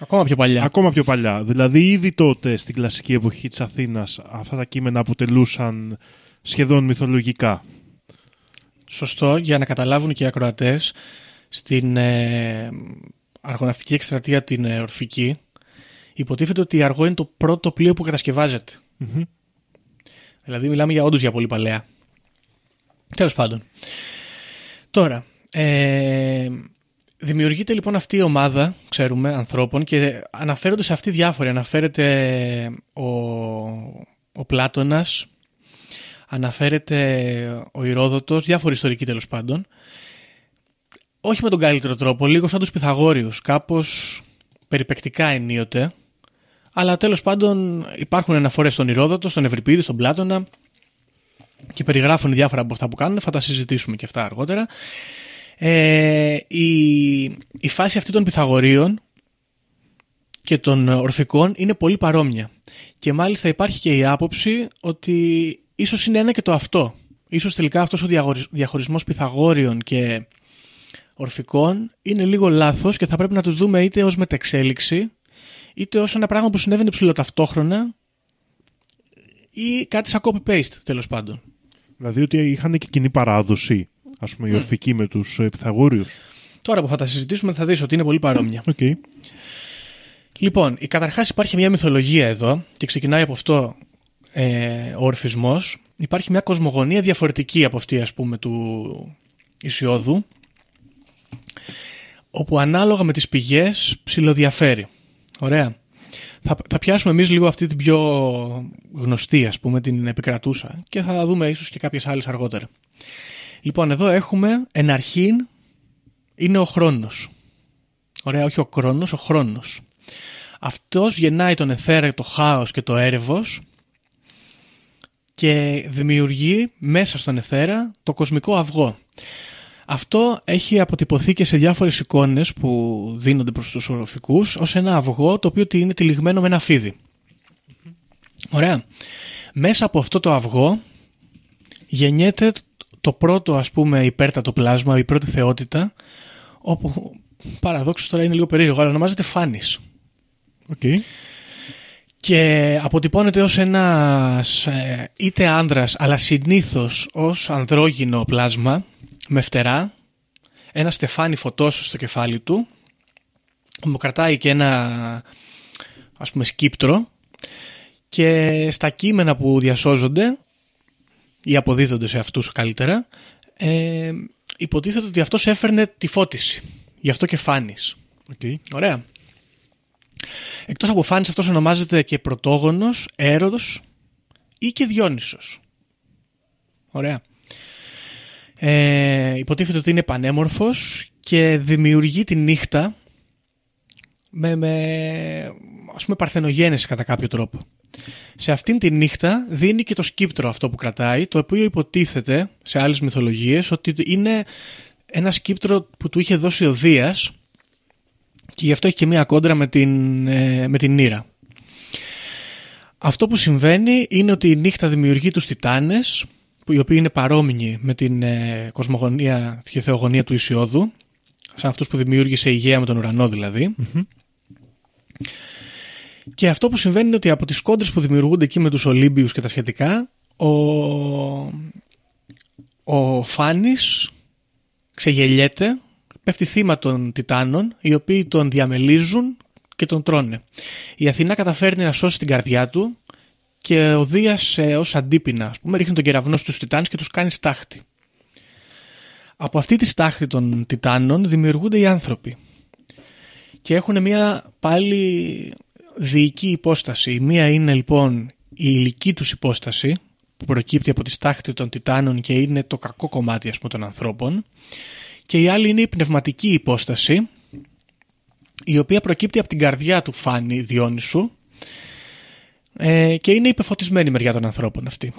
ακόμα πιο παλιά. ακόμα πιο παλιά. Δηλαδή ήδη τότε στην κλασική εποχή της Αθήνας αυτά τα κείμενα αποτελούσαν σχεδόν μυθολογικά. Σωστό, για να καταλάβουν και οι ακροατές, στην ε, αργοναυτική εκστρατεία την ε, ορφική, υποτίθεται ότι η αργό είναι το πρώτο πλοίο που κατασκευάζεται. Μμμ. Δηλαδή μιλάμε για όντως για πολύ παλαιά. Τέλος πάντων. Τώρα, ε, δημιουργείται λοιπόν αυτή η ομάδα, ξέρουμε, ανθρώπων και αναφέρονται σε αυτή διάφοροι. Αναφέρεται ο, ο Πλάτωνας, αναφέρεται ο Ηρόδοτος, διάφοροι ιστορικοί τέλος πάντων. Όχι με τον καλύτερο τρόπο, λίγο σαν τους Πυθαγόριους, κάπως περιπεκτικά ενίοτε. Αλλά τέλος πάντων υπάρχουν αναφορές στον Ηρόδοτο, στον Ευρυπίδη, στον Πλάτωνα και περιγράφουν διάφορα από αυτά που κάνουν. Θα τα συζητήσουμε και αυτά αργότερα. Ε, η, η φάση αυτή των Πυθαγορίων και των ορφικών είναι πολύ παρόμοια. Και μάλιστα υπάρχει και η άποψη ότι ίσως είναι ένα και το αυτό. Ίσως τελικά αυτός ο διαχωρι- διαχωρισμός Πυθαγόριων και ορφικών είναι λίγο λάθος και θα πρέπει να τους δούμε είτε ως μετεξέλιξη είτε ως ένα πράγμα που συνέβαινε ψηλοταυτόχρονα ή κάτι σαν copy-paste τέλος πάντων. Δηλαδή ότι είχαν και κοινή παράδοση, ας πούμε, οι ορφικοί με τους ε, Πυθαγόρειους. Τώρα που θα τα συζητήσουμε θα δεις ότι είναι πολύ παρόμοια. Οκ. Λοιπόν, η- καταρχάς υπάρχει μια μυθολογία εδώ και ξεκινάει από αυτό ε, ο ορφισμός. Υπάρχει μια κοσμογονία διαφορετική από αυτή ας πούμε του Ησιόδου όπου ανάλογα με τις πηγές ψιλοδιαφέρει. Ωραία. Θα, θα πιάσουμε εμείς λίγο αυτή την πιο γνωστή ας πούμε την επικρατούσα και θα δούμε ίσως και κάποιες άλλες αργότερα. Λοιπόν εδώ έχουμε εν αρχήν είναι ο χρόνος. Ωραία, όχι ο χρόνος, ο χρόνος. Αυτός γεννάει τον εθέρα, το χάος και το έρευος και δημιουργεί μέσα στον εθέρα το κοσμικό αυγό. Αυτό έχει αποτυπωθεί και σε διάφορες εικόνες που δίνονται προς τους οροφικούς ως ένα αυγό το οποίο είναι τυλιγμένο με ένα φίδι. Ωραία. Μέσα από αυτό το αυγό γεννιέται το πρώτο ας πούμε υπέρτατο πλάσμα, η πρώτη θεότητα όπου παραδόξως τώρα είναι λίγο περίεργο αλλά ονομάζεται Φάνης. Οκ. Και αποτυπώνεται ως ένας ε, είτε άνδρας αλλά συνήθως ως ανδρόγυνο πλάσμα με φτερά, ένα στεφάνι φωτός στο κεφάλι του, μου κρατάει και ένα ας πούμε σκήπτρο και στα κείμενα που διασώζονται ή αποδίδονται σε αυτούς καλύτερα ε, υποτίθεται ότι αυτός έφερνε τη φώτιση. Γι' αυτό και φάνης. Οκ. Ωραία. Εκτός από φάνης αυτός ονομάζεται και πρωτόγονος, έρωτας ή και διόνυσος. Ωραία. Ε, υποτίθεται ότι είναι πανέμορφος και δημιουργεί τη νύχτα με, με ας πούμε παρθενογένεση κατά κάποιο τρόπο. Σε αυτήν τη νύχτα δίνει και το σκύπτρο αυτό που κρατάει, το οποίο υποτίθεται σε άλλες μυθολογίες ότι είναι ένα σκύπτρο που του είχε δώσει ο Δίας και γι' αυτό έχει και μία κόντρα με την, ε, με την Ήρα. Αυτό που συμβαίνει είναι ότι η νύχτα δημιουργεί τους Τιτάνες, που οι οποίοι είναι παρόμοιοι με την ε, κοσμογονία και θεογονία του Ισιώδου, σαν αυτούς που δημιούργησε η Γαία με τον ουρανό δηλαδή. Και αυτό που συμβαίνει είναι ότι από τις κόντρες που δημιουργούνται εκεί με τους Ολύμπιους και τα σχετικά, ο, ο Φάνης ξεγελιέται, πέφτει θύμα των Τιτάνων, οι οποίοι τον διαμελίζουν και τον τρώνε. Η Αθηνά καταφέρνει να σώσει την καρδιά του και ο Δίας ε, ως αντίπεινα, ας πούμε, ρίχνει τον κεραυνό στους Τιτάνους και τους κάνει στάχτη. Από αυτή τη στάχτη των Τιτάνων δημιουργούνται οι άνθρωποι. Και έχουν μια πάλι διοική υπόσταση. Η μία είναι λοιπόν η ηλική τους υπόσταση που προκύπτει από τη στάχτη των Τιτάνων και είναι το κακό κομμάτι ας πούμε, των ανθρώπων και η άλλη είναι η πνευματική υπόσταση η οποία προκύπτει από την καρδιά του Φάνη Διόνυσου ε, και είναι η υπεφωτισμένη μεριά των ανθρώπων αυτή.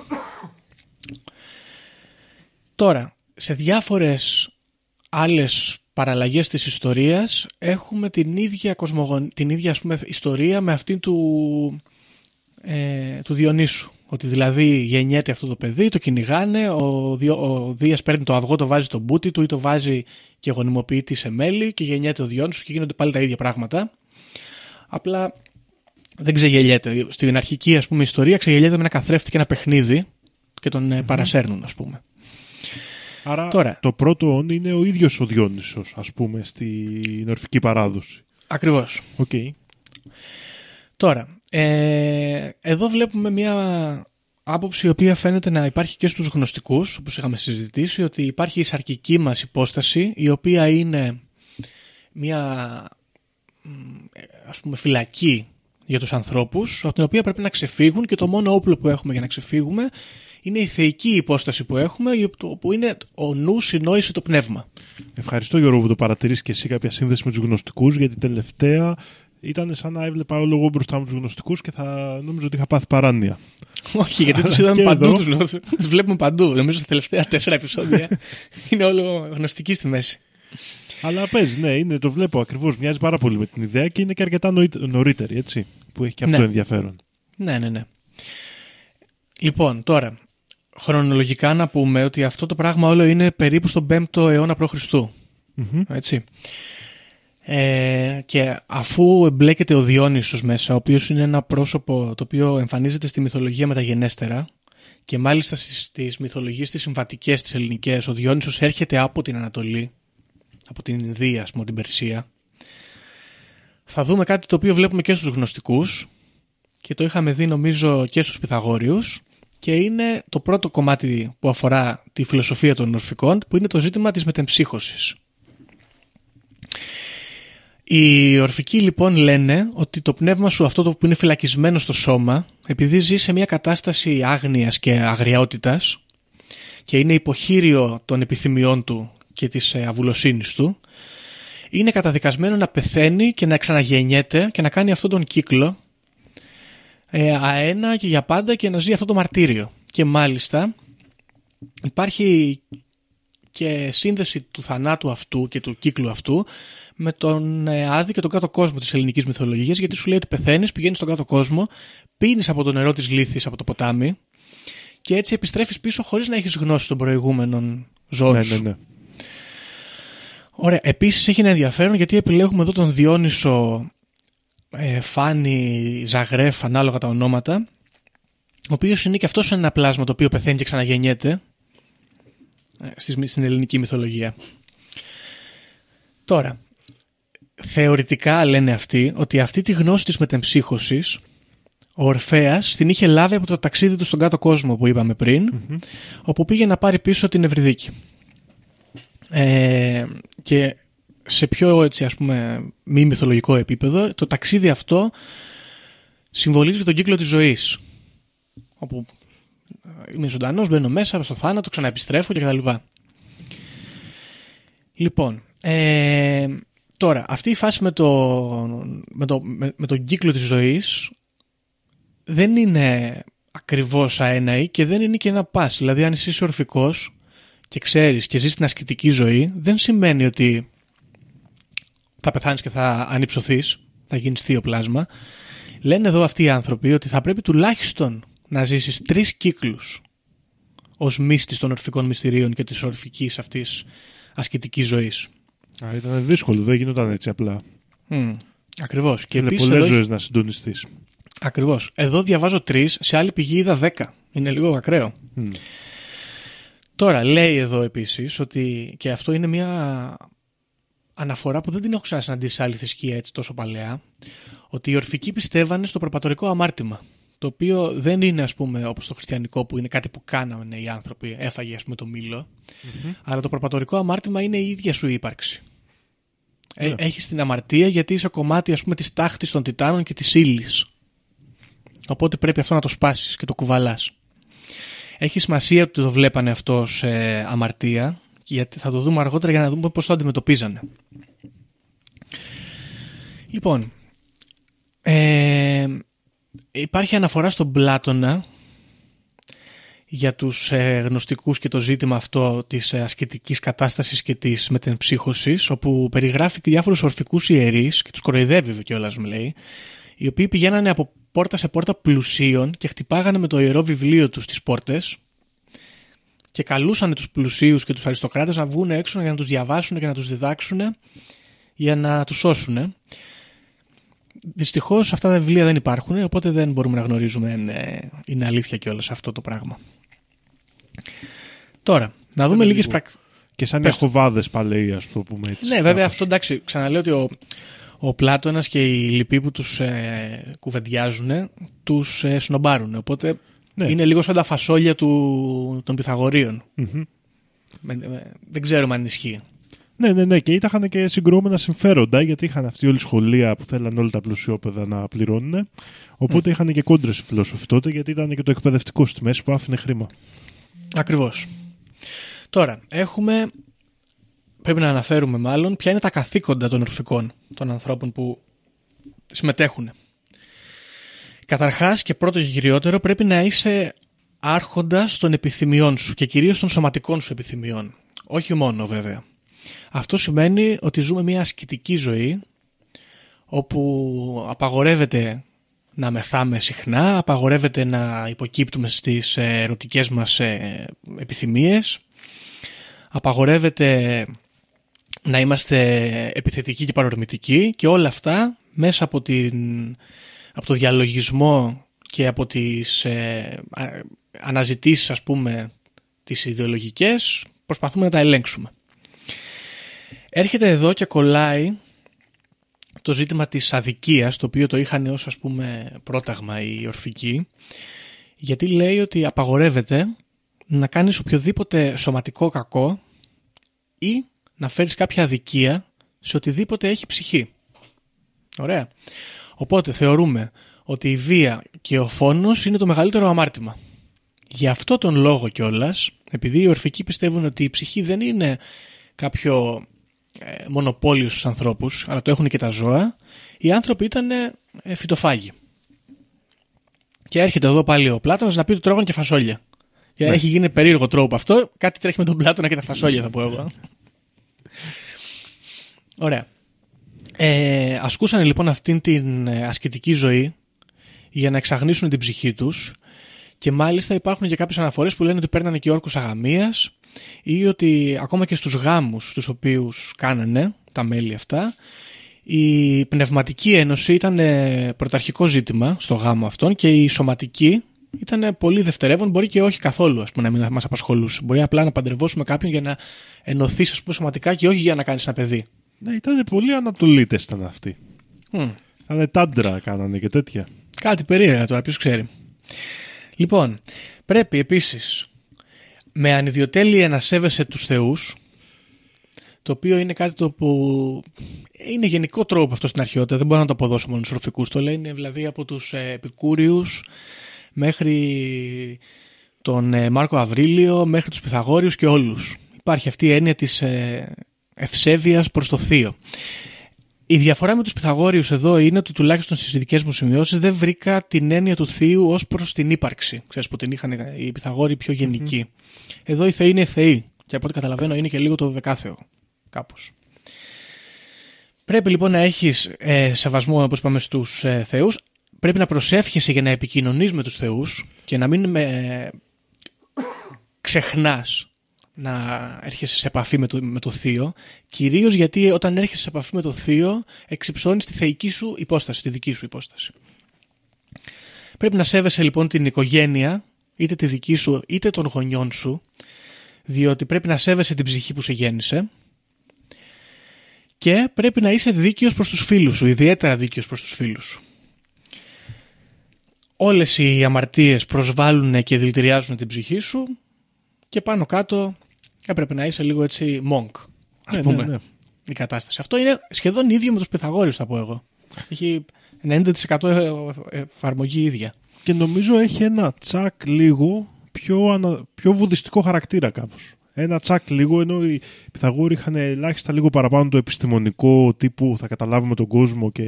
Τώρα, σε διάφορες άλλες παραλλαγές της ιστορίας έχουμε την ίδια, κοσμογον... την ίδια ας πούμε, ιστορία με αυτήν του, ε, του Διονύσου. Ότι δηλαδή γεννιέται αυτό το παιδί, το κυνηγάνε, ο, Διο... ο Δίας παίρνει το αυγό, το βάζει στο μπούτι του ή το βάζει και γονιμοποιείται σε μέλι και γεννιέται ο Διόνυσος και γίνονται πάλι τα ίδια πράγματα. Απλά δεν ξεγελιέται. Στην αρχική ας πούμε, ιστορία ξεγελιέται με ένα καθρέφτη και ένα παιχνίδι και τον mm παρασέρνουν ας πούμε. Άρα Τώρα. το πρώτο όν είναι ο ίδιος ο Διόνυσος, ας πούμε, στην ορφική παράδοση. Ακριβώς. Οκ. Τώρα, ε, εδώ βλέπουμε μια άποψη η οποία φαίνεται να υπάρχει και στους γνωστικούς, όπως είχαμε συζητήσει, ότι υπάρχει η σαρκική μας υπόσταση, η οποία είναι μια μ, ας πούμε φυλακή για τους ανθρώπους, από την οποία πρέπει να ξεφύγουν και το μόνο όπλο που έχουμε για να ξεφύγουμε είναι η θεϊκή υπόσταση που έχουμε, που είναι ο νους, η νόηση, το πνεύμα. Ευχαριστώ Γιώργο που το παρατηρείς και εσύ κάποια σύνδεση με τους γνωστικούς, γιατί τελευταία ήταν σαν να έβλεπα όλο εγώ μπροστά μου τους γνωστικούς και θα νόμιζα ότι είχα πάθει παράνοια. <laughs> Όχι, γιατί τους είδαμε <laughs> Και παντού, εδώ. τους, τους βλέπουμε παντού. Νομίζω στα τελευταία τέσσερα επεισόδια <laughs> είναι όλο γνωστική στη μέση. Αλλά παίζει, ναι, είναι, το βλέπω ακριβώς, μοιάζει πάρα πολύ με την ιδέα και είναι και αρκετά νοή- νωρίτερη, έτσι, που έχει και αυτό Ναι. ενδιαφέρον. Ναι, ναι, ναι. Λοιπόν, τώρα, χρονολογικά να πούμε ότι αυτό το πράγμα όλο είναι περίπου στον 5ο αιώνα π.Χ. Μμμ. Έτσι. Ε, και αφού εμπλέκεται ο Διόνυσος μέσα, ο οποίος είναι ένα πρόσωπο το οποίο εμφανίζεται στη μυθολογία μεταγενέστερα και μάλιστα στις, στις μυθολογίες τις συμβατικές τις ελληνικές, ο Διόνυσος έρχεται από την Ανατολή, από την Ινδία, ας πούμε, την Περσία. Θα δούμε κάτι το οποίο βλέπουμε και στους γνωστικούς και το είχαμε δει νομίζω και στους Πυθαγόριους και είναι το πρώτο κομμάτι που αφορά τη φιλοσοφία των ορφικών που είναι το ζήτημα της μετεμψύχωσης. Οι ορφικοί λοιπόν λένε ότι το πνεύμα σου αυτό το που είναι φυλακισμένο στο σώμα επειδή ζει σε μια κατάσταση άγνοιας και αγριότητας και είναι υποχείριο των επιθυμιών του και της ε, αβουλοσύνης του είναι καταδικασμένο να πεθαίνει και να ξαναγεννιέται και να κάνει αυτόν τον κύκλο ε, αένα και για πάντα και να ζει αυτό το μαρτύριο. Και μάλιστα υπάρχει και σύνδεση του θανάτου αυτού και του κύκλου αυτού με τον ε, άδη και τον κάτω κόσμο της ελληνικής μυθολογίας γιατί σου λέει ότι πεθαίνεις, πηγαίνεις στον κάτω κόσμο, πίνεις από το νερό της λύθης από το ποτάμι και έτσι επιστρέφεις πίσω χωρίς να έχεις γνώση των προηγούμενων ζώων Ναι, σου. ναι, ναι. Ωραία. Επίσης έχει ένα ενδιαφέρον γιατί επιλέγουμε εδώ τον Διόνυσο ε, Φάνη, Ζαγρέφ, ανάλογα τα ονόματα, ο οποίος είναι και αυτός ένα πλάσμα το οποίο πεθαίνει και ξαναγεννιέται ε, στις- στην ελληνική μυθολογία. Τώρα, θεωρητικά λένε αυτοί ότι αυτή τη γνώση της μετεμψύχωσης ο Ορφέας την είχε λάβει από το ταξίδι του στον κάτω κόσμο που είπαμε πριν, όπου πήγε να πάρει πίσω την Ευρυδίκη. Ε, και σε πιο έτσι ας πούμε μη μυθολογικό επίπεδο το ταξίδι αυτό συμβολίζει τον κύκλο της ζωής όπου ε, είμαι ζωντανός, μπαίνω μέσα στο θάνατο, ξαναεπιστρέφω και κτλ. Λοιπόν, ε, τώρα αυτή η φάση με, το, με, το, με, με τον κύκλο της ζωής δεν είναι ακριβώς αέναη και δεν είναι και ένα πας. Δηλαδή αν εσύ είσαι ορφικός και ξέρεις και ζεις την ασκητική ζωή δεν σημαίνει ότι θα πεθάνεις και θα ανυψωθείς, θα γίνεις θείο πλάσμα. Λένε εδώ αυτοί οι άνθρωποι ότι θα πρέπει τουλάχιστον να ζήσεις τρεις κύκλους ως μύστης των ορφικών μυστηρίων και της ορφικής αυτής ασκητικής ζωής. Α, ήταν δύσκολο, δεν γινόταν έτσι απλά. Mm. Ακριβώς. Και Και επίσης πολλές εδώ, ζωές να συντονιστείς. ακριβώς. εδώ διαβάζω τρεις, σε άλλη πηγή είδα δέκα. Είναι λίγο ακραίο. Τώρα λέει εδώ επίσης ότι και αυτό είναι μια αναφορά που δεν την έχω ξανασυναντήσει σε άλλη θρησκεία έτσι τόσο παλαιά ότι οι ορφικοί πιστεύανε στο προπατορικό αμάρτημα το οποίο δεν είναι ας πούμε όπως το χριστιανικό που είναι κάτι που κάνανε οι άνθρωποι έφαγε ας πούμε το μήλο αλλά το προπατορικό αμάρτημα είναι η ίδια σου ύπαρξη ε, Ναι. έχεις την αμαρτία γιατί είσαι κομμάτι ας πούμε της τάχτης των τιτάνων και της ύλης. οπότε πρέπει αυτό να το σπάσεις και το κουβαλάς έχει σημασία ότι το βλέπανε αυτό ως ε, αμαρτία γιατί θα το δούμε αργότερα για να δούμε πώς το αντιμετωπίζανε. Λοιπόν, ε, υπάρχει αναφορά στον Πλάτωνα για τους ε, γνωστικούς και το ζήτημα αυτό της ε, ασκητικής κατάστασης και της μετεμψύχωσης όπου περιγράφει και διάφορους ορφικούς ιερείς και τους κοροϊδεύει κιόλας μου λέει οι οποίοι πηγαίνανε από πόρτα σε πόρτα πλουσίων και χτυπάγανε με το ιερό βιβλίο τους τις πόρτες και καλούσαν τους πλουσίους και τους αριστοκράτες να βγουν έξω για να τους διαβάσουν και να τους διδάξουν για να τους σώσουν. Δυστυχώς αυτά τα βιβλία δεν υπάρχουν, οπότε δεν μπορούμε να γνωρίζουμε αν ε, είναι αλήθεια κιόλας αυτό το πράγμα. Τώρα, να δούμε λίγες λίγο. πρακτικές. Και σαν οι Πες το. αχοβάδε παλαιοί, ας το πούμε έτσι. Ναι, βέβαια κάπως. αυτό εντάξει, ξαναλέω ότι ο, ο Πλάτωνας και οι λοιποί που τους ε, κουβεντιάζουν τους ε, σνομπάρουν. Οπότε Ναι. είναι λίγο σαν τα φασόλια του, των Πυθαγορείων. Μμμ. Με- με- δεν ξέρουμε αν ισχύει. Ναι, ναι, ναι. Και είχαν και συγκρούμενα συμφέροντα γιατί είχαν αυτοί όλοι σχολεία που θέλαν όλα τα πλουσιόπαιδα να πληρώνουν. Οπότε είχαν και κόντρες οι φιλόσοφοι τότε γιατί ήταν και το εκπαιδευτικό στη μέση που άφηνε χρήμα. Ακριβώς. Τώρα, έχουμε, πρέπει να αναφέρουμε μάλλον, ποια είναι τα καθήκοντα των ορφικών, των ανθρώπων που συμμετέχουν. Καταρχάς και πρώτο και κυριότερο πρέπει να είσαι άρχοντας των επιθυμιών σου και κυρίως των σωματικών σου επιθυμιών. Όχι μόνο βέβαια. Αυτό σημαίνει ότι ζούμε μια ασκητική ζωή όπου απαγορεύεται να μεθάμε συχνά, απαγορεύεται να υποκύπτουμε στις ε, ερωτικές μας ε, επιθυμίες, απαγορεύεται να είμαστε επιθετικοί και παρορμητικοί και όλα αυτά μέσα από, την, από το διαλογισμό και από τις ε, α- αναζητήσεις ας πούμε τις ιδεολογικές προσπαθούμε να τα ελέγξουμε. Έρχεται εδώ και κολλάει το ζήτημα της αδικίας, το οποίο το είχαν ως ας πούμε πρόταγμα οι ορφικοί, γιατί λέει ότι απαγορεύεται να κάνεις οποιοδήποτε σωματικό κακό ή να φέρεις κάποια αδικία σε οτιδήποτε έχει ψυχή. Ωραία. Οπότε θεωρούμε ότι η βία και ο φόνος είναι το μεγαλύτερο αμάρτημα. Γι' αυτό τον λόγο κιόλας, επειδή οι ορφικοί πιστεύουν ότι η ψυχή δεν είναι κάποιο ε, μονοπόλιο στους ανθρώπους, αλλά το έχουν και τα ζώα, οι άνθρωποι ήταν ε, φυτοφάγοι. Και έρχεται εδώ πάλι ο Πλάτωνας να πει ότι τρώγανε και φασόλια. Και έχει γίνει περίεργο τρόπο αυτό. Κάτι τρέχει με τον Πλάτωνα και τα φασόλια, θα πω εγώ. Ωραία. Ε, ασκούσαν λοιπόν αυτήν την ε, ασκητική ζωή για να εξαγνίσουν την ψυχή τους και μάλιστα υπάρχουν και κάποιες αναφορές που λένε ότι παίρνανε και όρκους αγαμίας ή ότι ακόμα και στους γάμους τους οποίους κάνανε τα μέλη αυτά η πνευματική ένωση ήταν ε, πρωταρχικό ζήτημα στο γάμο αυτόν και η σωματική ήταν πολύ δευτερεύον, μπορεί και όχι καθόλου ας πούμε, να μην μας απασχολούσε. Μπορεί απλά να παντρευώσουμε κάποιον για να ενωθείς σωματικά και όχι για να κάνεις ένα παιδί. Ναι, ήταν πολύ ανατολίτες ήταν αυτοί. Μμ. Ήταν τάντρα κάνανε και τέτοια. Κάτι περίεργα τώρα, ποιος ξέρει. Λοιπόν, πρέπει επίσης με ανιδιοτέλεια να σέβεσαι τους θεούς, το οποίο είναι κάτι το που είναι γενικό τρόπο αυτό στην αρχαιότητα, δεν μπορώ να το αποδώσω μόνο στους ορφικούς, το λένε δηλαδή από τους ε, επικούριους μέχρι τον ε, Μάρκο Αβρίλιο, μέχρι τους Πυθαγόριους και όλους. Υπάρχει αυτή η έννοια της ε, ευσέβειας προς το θείο. Η διαφορά με τους Πυθαγόριους εδώ είναι ότι τουλάχιστον στις δικές μου σημειώσεις δεν βρήκα την έννοια του θείου ως προς την ύπαρξη. Ξέρεις που την είχαν οι Πυθαγόροι πιο γενικοί. Εδώ οι θεοί είναι θεοί και από ό,τι καταλαβαίνω είναι και λίγο το δεκάθεο κάπως. Πρέπει λοιπόν να έχεις ε, σεβασμό όπως είπαμε στους ε, θεούς. Πρέπει να προσεύχεσαι για να επικοινωνείς με τους θεούς και να μην με, ξεχνάς να έρχεσαι σε επαφή με το, με το θείο, κυρίως γιατί όταν έρχεσαι σε επαφή με το θείο εξυψώνεις τη θεϊκή σου υπόσταση, τη δική σου υπόσταση. Πρέπει να σέβεσαι λοιπόν την οικογένεια, είτε τη δική σου είτε των γονιών σου, διότι πρέπει να σέβεσαι την ψυχή που σε γέννησε και πρέπει να είσαι δίκαιος προς τους φίλους σου, ιδιαίτερα δίκαιος προς τους φίλους σου. Όλες οι αμαρτίες προσβάλλουν και δηλητηριάζουν την ψυχή σου και πάνω κάτω έπρεπε να είσαι λίγο έτσι monk, ας Ναι, πούμε, ναι, ναι. η κατάσταση. Αυτό είναι σχεδόν ίδιο με τους Πυθαγόριους θα πω εγώ. Έχει 90% εφαρμογή ίδια. Και νομίζω έχει ένα τσακ λίγο πιο, ανα... πιο βουδιστικό χαρακτήρα κάπως. Ένα τσακ λίγο, ενώ οι Πυθαγόροι είχαν ελάχιστα λίγο παραπάνω το επιστημονικό τύπου θα καταλάβουμε τον κόσμο και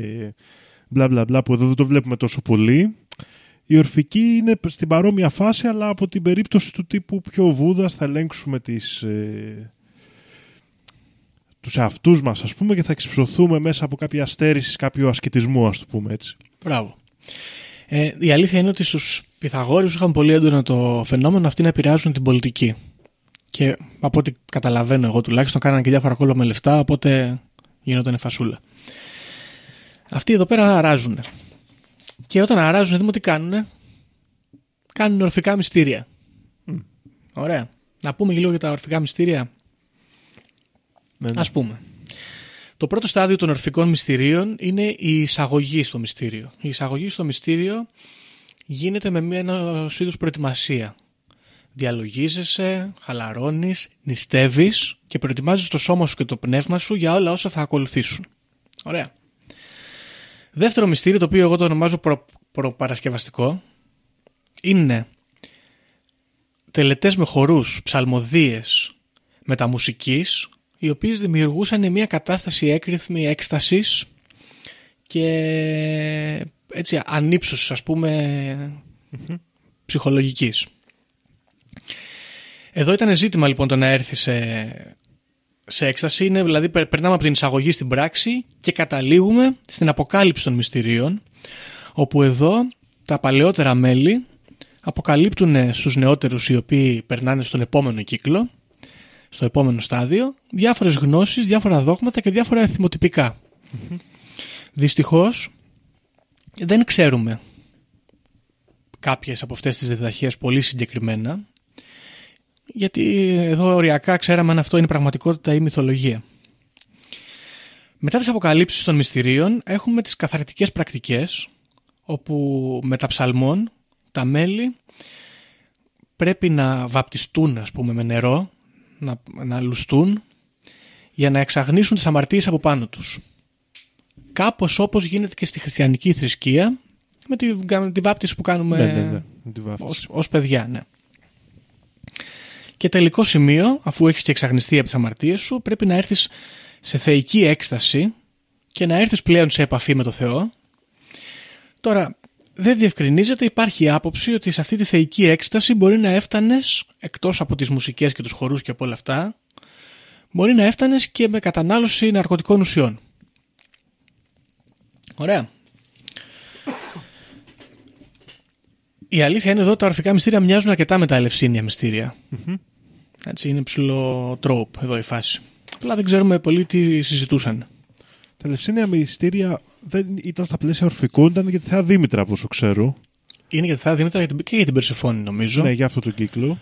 μπλα μπλα μπλα που εδώ δεν το βλέπουμε τόσο πολύ. Η ορφική είναι στην παρόμοια φάση, αλλά από την περίπτωση του τύπου πιο βούδας θα ελέγξουμε τις, ε, τους εαυτούς μας ας πούμε και θα εξυψωθούμε μέσα από κάποια αστέρηση, κάποιο ασκητισμό ας το πούμε έτσι. Μπράβο. Ε, η αλήθεια είναι ότι στους Πυθαγόριους είχαν πολύ έντονο το φαινόμενο αυτοί να επηρεάζουν την πολιτική. Και από ό,τι καταλαβαίνω εγώ τουλάχιστον κάνανε και διάφορα κόλπα με λεφτά, οπότε γινόταν φασούλα. Αυτοί εδώ πέρα αράζουν. Και όταν αράζουν, δούμε τι κάνουν. Κάνουν ορφικά μυστήρια. Ωραία. Να πούμε και λίγο για τα ορφικά μυστήρια. Ναι, ναι. Ας πούμε. Το πρώτο στάδιο των ορφικών μυστηρίων είναι η εισαγωγή στο μυστήριο. Η εισαγωγή στο μυστήριο γίνεται με μια ένας είδους προετοιμασία. Διαλογίζεσαι, χαλαρώνεις, νηστεύεις και προετοιμάζεις το σώμα σου και το πνεύμα σου για όλα όσα θα ακολουθήσουν. Ωραία. Δεύτερο μυστήριο, το οποίο εγώ το ονομάζω προ, προπαρασκευαστικό, είναι τελετές με χορούς, ψαλμοδίες, μεταμουσικής, οι οποίες δημιουργούσαν μια κατάσταση έκρηθμη έκστασης και έτσι ανύψωσης ας πούμε ψυχολογικής. Εδώ ήταν ζήτημα λοιπόν το να έρθει σε, σε έκσταση, είναι, δηλαδή περ- περνάμε από την εισαγωγή στην πράξη και καταλήγουμε στην αποκάλυψη των μυστηρίων, όπου εδώ τα παλαιότερα μέλη αποκαλύπτουν στους νεότερους οι οποίοι περνάνε στον επόμενο κύκλο στο επόμενο στάδιο διάφορες γνώσεις, διάφορα δόγματα και διάφορα εθιμοτυπικά. Δυστυχώς δεν ξέρουμε κάποιες από αυτές τις διδαχίες πολύ συγκεκριμένα γιατί εδώ οριακά ξέραμε αν αυτό είναι πραγματικότητα ή μυθολογία. Μετά τις αποκαλύψεις των μυστηρίων έχουμε τις καθαριτικές πρακτικές όπου με τα ψαλμών τα μέλη πρέπει να βαπτιστούν ας πούμε με νερό να, να λουστούν για να εξαγνίσουν τις αμαρτίες από πάνω τους. Κάπως όπως γίνεται και στη χριστιανική θρησκεία με τη, με τη βάπτιση που κάνουμε Ναι, ναι, ναι. με τη βάφτιση. ως, ως παιδιά, ναι. Και τελικό σημείο, αφού έχεις και εξαγνιστεί από τις αμαρτίες σου, πρέπει να έρθεις σε θεϊκή έκσταση και να έρθεις πλέον σε επαφή με το Θεό. Τώρα, δεν διευκρινίζεται, υπάρχει η άποψη ότι σε αυτή τη θεϊκή έκσταση μπορεί να έφτανες, εκτός από τις μουσικές και τους χορούς και από όλα αυτά, μπορεί να έφτανες και με κατανάλωση ναρκωτικών ουσιών. Ωραία. Η αλήθεια είναι εδώ τα ορφικά μυστήρια μοιάζουν αρκετά με τα ελευσίνια μυστήρια. Έτσι είναι ψηλό τρόπ εδώ η φάση. Απλά δεν ξέρουμε πολύ τι συζητούσαν. Τα Ελευσίνια μυστήρια δεν ήταν στα πλαίσια ορφικού, ήταν για τη Θεά Δήμητρα, από όσο ξέρω. Είναι για τη Θεά Δήμητρα και για την Περσεφόνη νομίζω. Ναι, για αυτό τον κύκλο.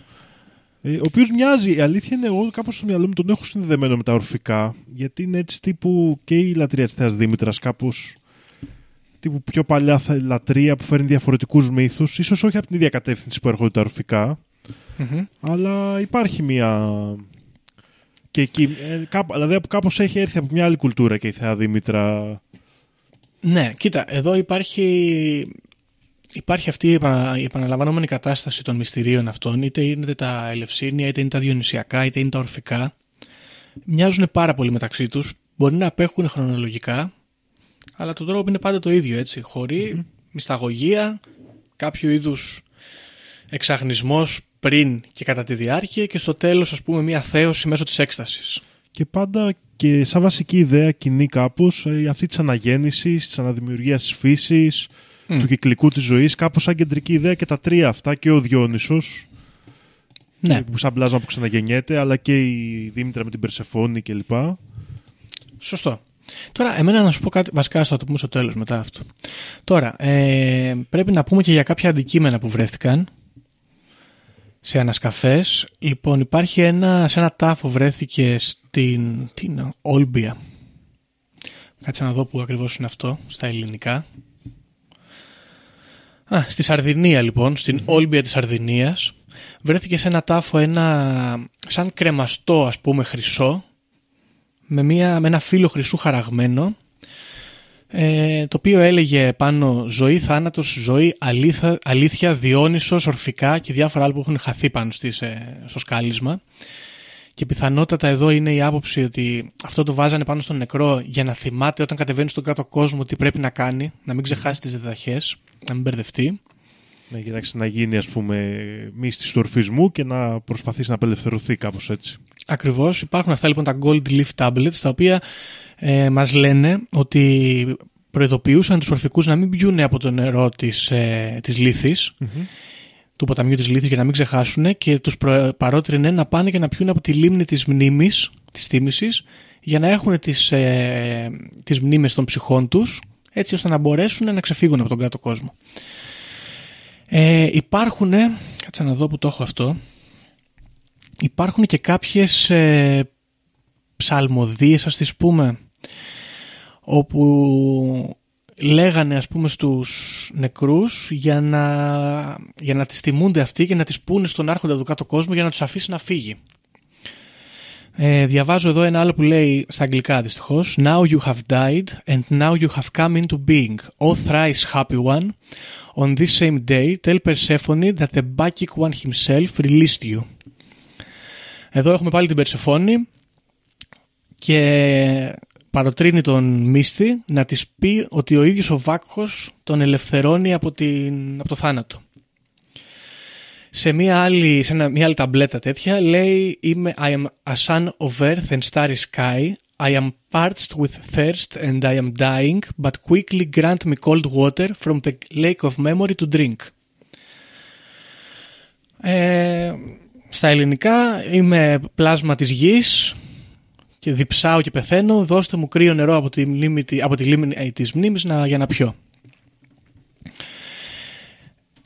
Ε, ο οποίος μοιάζει, η αλήθεια είναι, εγώ κάπως στο μυαλό μου τον έχω συνδεδεμένο με τα ορφικά. Γιατί είναι έτσι τύπου και η λατρεία της Θεάς Δήμητρας, κάπως τύπου πιο παλιά θα- λατρεία που φέρνει διαφορετικούς μύθους. σω όχι από την ίδια κατεύθυνση που έρχονται τα ορφικά. Μμμ. Αλλά υπάρχει μια. Και εκεί, ε, κάπου, δηλαδή κάπως έχει έρθει από μια άλλη κουλτούρα και η Θεά Δήμητρα. Ναι, κοίτα, εδώ υπάρχει, υπάρχει αυτή η, επανα- η επαναλαμβανόμενη κατάσταση των μυστηρίων αυτών, είτε είναι τα ελευσίνια, είτε είναι τα διονυσιακά, είτε είναι τα ορφικά. Μοιάζουν πάρα πολύ μεταξύ τους, μπορεί να απέχουν χρονολογικά, αλλά το τρόπο είναι πάντα το ίδιο, έτσι. Χωρί μυσταγωγία, κάποιο είδους εξαγνισμός πριν και κατά τη διάρκεια και στο τέλος ας πούμε μια θέωση μέσω της έκστασης. Και πάντα και σαν βασική ιδέα κοινή κάπως ε, αυτή της αναγέννησης, της αναδημιουργίας της φύσης, Μμ. του κυκλικού της ζωής, κάπως σαν κεντρική ιδέα και τα τρία αυτά και ο Διόνυσος Ναι, που σαν πλάσμα που ξαναγεννιέται, αλλά και η Δήμητρα με την Περσεφόνη κλπ. Σωστό. Τώρα, εμένα να σου πω κάτι, βασικά θα το πούμε στο τέλος μετά αυτό. Τώρα, ε, πρέπει να πούμε και για κάποια αντικείμενα που βρέθηκαν σε ανασκαφές. Λοιπόν, υπάρχει ένα, σε ένα τάφο βρέθηκε στην, τι είναι, Όλμπια. Κάτσε να δω που ακριβώς είναι αυτό, στα ελληνικά. Α, στη Σαρδινία λοιπόν, στην Όλμπια της Σαρδινίας, βρέθηκε σε ένα τάφο ένα σαν κρεμαστό ας πούμε χρυσό, με, μια, με ένα φύλλο χρυσού χαραγμένο ε, το οποίο έλεγε πάνω ζωή, θάνατος, ζωή, αλήθεια, αλήθεια διόνυσος, ορφικά και διάφορα άλλα που έχουν χαθεί πάνω στις, ε, στο σκάλισμα και πιθανότατα εδώ είναι η άποψη ότι αυτό το βάζανε πάνω στον νεκρό για να θυμάται όταν κατεβαίνει στον κάτω κόσμο τι πρέπει να κάνει, να μην ξεχάσει τις διδαχές, να μην μπερδευτεί. Ναι, για να ξαναγίνει ας πούμε μύστης του ορφισμού και να προσπαθήσει να απελευθερωθεί κάπως έτσι. Ακριβώς. Υπάρχουν αυτά λοιπόν τα Gold Leaf Tablets τα οποία ε, μας λένε ότι προειδοποιούσαν τους ορφικούς να μην πιούνε από το νερό της, ε, της λίθης, του ποταμιού της λίθης για να μην ξεχάσουν και τους προ, παρότρινε να πάνε και να πιούν από τη λίμνη της μνήμης, της θύμησης, για να έχουν τις, ε, τις μνήμες των ψυχών τους έτσι ώστε να μπορέσουν να ξεφύγουν από τον κάτω κόσμο. Ε, υπάρχουν, κάτσε να δω που το έχω αυτό, υπάρχουν και κάποιες ε, ψαλμοδίες ας τις πούμε όπου λέγανε ας πούμε στους νεκρούς για να, για να τις τιμούνται αυτοί και να τις πούνε στον άρχοντα του κάτω κόσμο για να τους αφήσει να φύγει. Ε, διαβάζω εδώ ένα άλλο που λέει στα αγγλικά δυστυχώς. Now you have died and now you have come into being. O thrice happy one. On this same day tell Persephone that the Bacchic one himself released you εδώ έχουμε πάλι την Περσεφόνη και παροτρύνει τον Μίστη να της πει ότι ο ίδιος ο Βάκχος τον ελευθερώνει από, την, από το θάνατο. Σε μία άλλη, σε ένα, μία άλλη ταμπλέτα τέτοια λέει είμαι I am a son of earth and starry sky I am parched with thirst and I am dying but quickly grant me cold water from the lake of memory to drink. Ε, στα ελληνικά είμαι πλάσμα της γης και διψάω και πεθαίνω, δώστε μου κρύο νερό από τη, μνήμη, από τη λίμνη ε, της μνήμης να, για να πιω.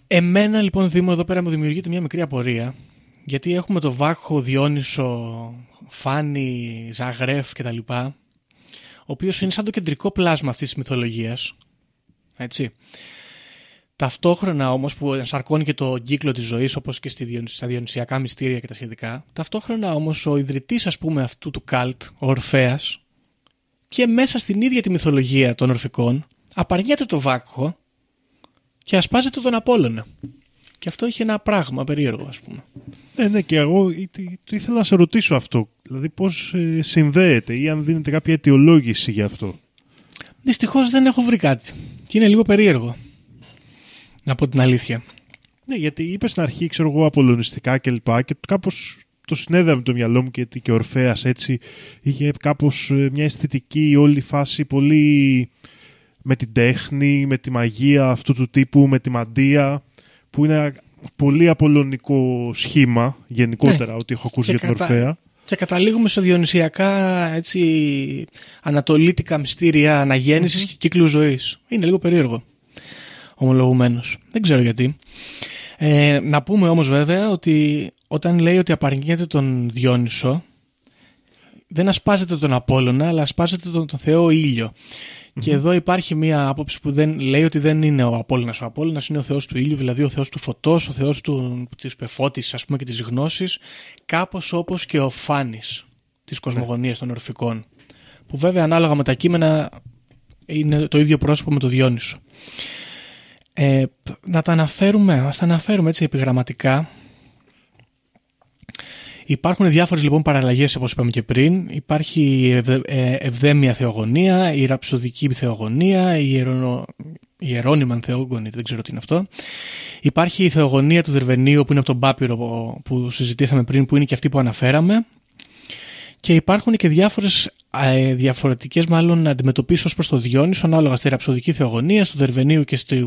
Εμένα λοιπόν Δήμο εδώ πέρα μου δημιουργείται μια μικρή απορία γιατί έχουμε το Βάχο, Διόνυσο, Φάνη, Ζαγρέφ κτλ. Ο οποίος είναι σαν το κεντρικό πλάσμα αυτής της μυθολογίας. Έτσι. Ταυτόχρονα όμως που ενσαρκώνει και το κύκλο της ζωής όπως και στη Διον- στα διονυσιακά μυστήρια και τα σχετικά, ταυτόχρονα όμως ο ιδρυτής ας πούμε αυτού του καλτ, ο Ορφέας, και μέσα στην ίδια τη μυθολογία των Ορφικών απαρνιέται το Βάκχο και ασπάζεται τον Απόλλωνα. Και αυτό είχε ένα πράγμα περίεργο ας πούμε. Ναι, ναι, και εγώ ή- τι- το ήθελα να σε ρωτήσω αυτό. Δηλαδή πώς ε, συνδέεται ή αν δίνεται κάποια αιτιολόγηση για αυτό; Δυστυχώς δεν έχω βρει κάτι και είναι λίγο περίεργο. Να πω την αλήθεια. Ναι, γιατί είπες στην αρχή, ξέρω εγώ, απολωνιστικά κλπ. Και, και κάπως το συνέδεα με το μυαλό μου και, και ο Ορφέας έτσι. Είχε κάπως μια αισθητική όλη φάση πολύ με την τέχνη, με τη μαγεία αυτού του τύπου, με τη μαντεία, που είναι πολύ απολωνικό σχήμα γενικότερα, Ναι. ότι έχω ακούσει Και για την κατά- Ορφέα. Και καταλήγουμε σε διονυσιακά έτσι, ανατολίτικα μυστήρια αναγέννησης και κύκλου ζωής. Είναι λίγο περίεργο, ομολογουμένως. Δεν ξέρω γιατί. Ε, να πούμε όμως βέβαια ότι όταν λέει ότι απαρνιέται τον Διόνυσο, δεν ασπάζεται τον Απόλλωνα, αλλά ασπάζεται τον, τον Θεό ήλιο. Και εδώ υπάρχει μία άποψη που δεν, λέει ότι δεν είναι ο Απόλλωνας. Ο Απόλλωνας είναι ο Θεός του ήλιου, δηλαδή ο Θεός του φωτός, ο Θεός του, της πεφώτης ας πούμε και της γνώσης, κάπως όπως και ο Φάνης της κοσμογονίας των Ορφικών. Που βέβαια ανάλογα με τα κείμενα είναι το ίδιο πρόσωπο με το Διόνυσο. Ε, να τα αναφέρουμε, ας τα αναφέρουμε έτσι επιγραμματικά. Υπάρχουν διάφορες λοιπόν παραλλαγές όπως είπαμε και πριν. Υπάρχει η ευδε- ε, ευδέμια θεογονία, η ραψοδική θεογονία, η ιερονο... η ιερώνυμαν θεόγονη, δεν ξέρω τι είναι αυτό. Υπάρχει η θεογονία του Δερβενίου που είναι από τον Πάπυρο που- που συζητήσαμε πριν, που είναι και αυτή που αναφέραμε. Και υπάρχουν και διάφορες ε, διαφορετικές μάλλον αντιμετωπίσεις ως προς το Διόνυσο ανάλογα στη ραψοδική θεογονία, στο Δερβενίου και στη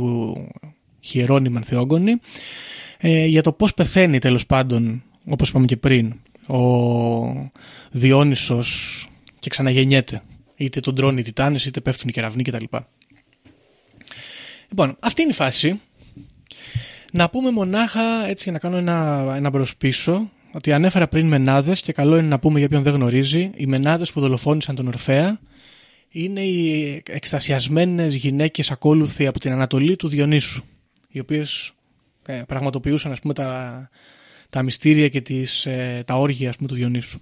χειρόνιμαν θεόγονη ε, για το πώς πεθαίνει τέλος πάντων όπως είπαμε και πριν ο Διόνυσος και ξαναγεννιέται είτε τον τρώνε οι τιτάνες είτε πέφτουν οι κεραυνοί κτλ. Λοιπόν, αυτή είναι η φάση. Να πούμε μονάχα, έτσι για να κάνω ένα, ένα μπρος πίσω, ότι ανέφερα πριν μενάδες και καλό είναι να πούμε για ποιον δεν γνωρίζει, οι μενάδες που δολοφόνησαν τον Ορφέα είναι οι εκστασιασμένες γυναίκες ακόλουθοι από την Ανατολή του Διονύσου, οι οποίες ε, πραγματοποιούσαν ας πούμε τα, τα μυστήρια και τις, ε, τα όργια ας πούμε, του Διονύσου.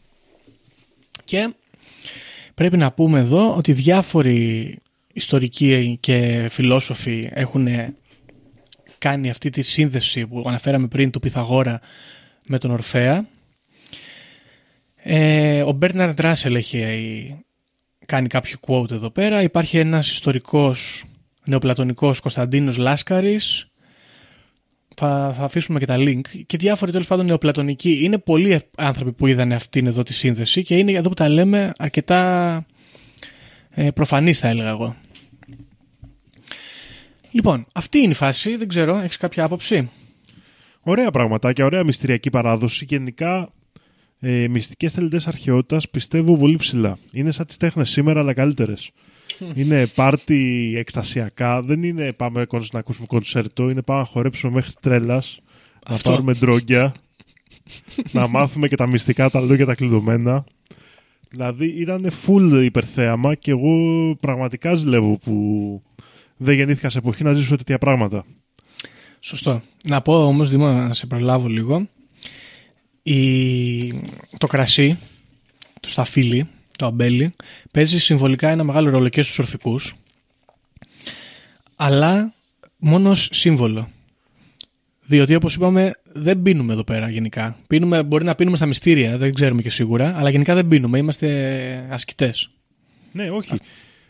Και πρέπει να πούμε εδώ ότι διάφοροι ιστορικοί και φιλόσοφοι έχουν κάνει αυτή τη σύνδεση που αναφέραμε πριν του Πυθαγόρα με τον Ορφέα. Ε, ο Μπέρναρντ Ράσελ έχει ε, κάνει κάποιο quote εδώ πέρα. Υπάρχει ένας ιστορικός νεοπλατωνικός Κωνσταντίνος Λάσκαρης. Θα, θα αφήσουμε και τα link. Και διάφοροι τέλος πάντων νεοπλατωνικοί. Είναι πολλοί άνθρωποι που είδαν αυτήν εδώ τη σύνδεση και είναι εδώ που τα λέμε αρκετά ε, προφανής θα έλεγα εγώ. Λοιπόν αυτή είναι η φάση. Δεν ξέρω έχεις κάποια άποψη; Ωραία πραγματάκια, ωραία μυστηριακή παράδοση. Γενικά, ε, μυστικές τελετές αρχαιότητας πιστεύω πολύ ψηλά. Είναι σαν τις τέχνες σήμερα, αλλά καλύτερες. είναι πάρτι εκστασιακά. Δεν είναι πάμε κον- να ακούσουμε κονσέρτο. Είναι πάμε να χορέψουμε μέχρι τρέλας. Να Αυτό. πάρουμε ντρόγκια. να μάθουμε και τα μυστικά, τα λόγια τα κλειδωμένα. Δηλαδή ήταν full υπερθέαμα και εγώ πραγματικά ζηλεύω που δεν γεννήθηκα σε εποχή να ζήσω τέτοια πράγματα. Σωστό. Να πω όμως, Δήμο, να σε προλάβω λίγο. Η... Το κρασί, το σταφύλι, το αμπέλι, παίζει συμβολικά ένα μεγάλο ρόλο και στους ορφικούς, αλλά μόνο ως σύμβολο. Διότι όπως είπαμε δεν πίνουμε εδώ πέρα γενικά. Πίνουμε, μπορεί να πίνουμε στα μυστήρια, δεν ξέρουμε και σίγουρα, αλλά γενικά δεν πίνουμε, είμαστε ασκητές. Ναι, όχι.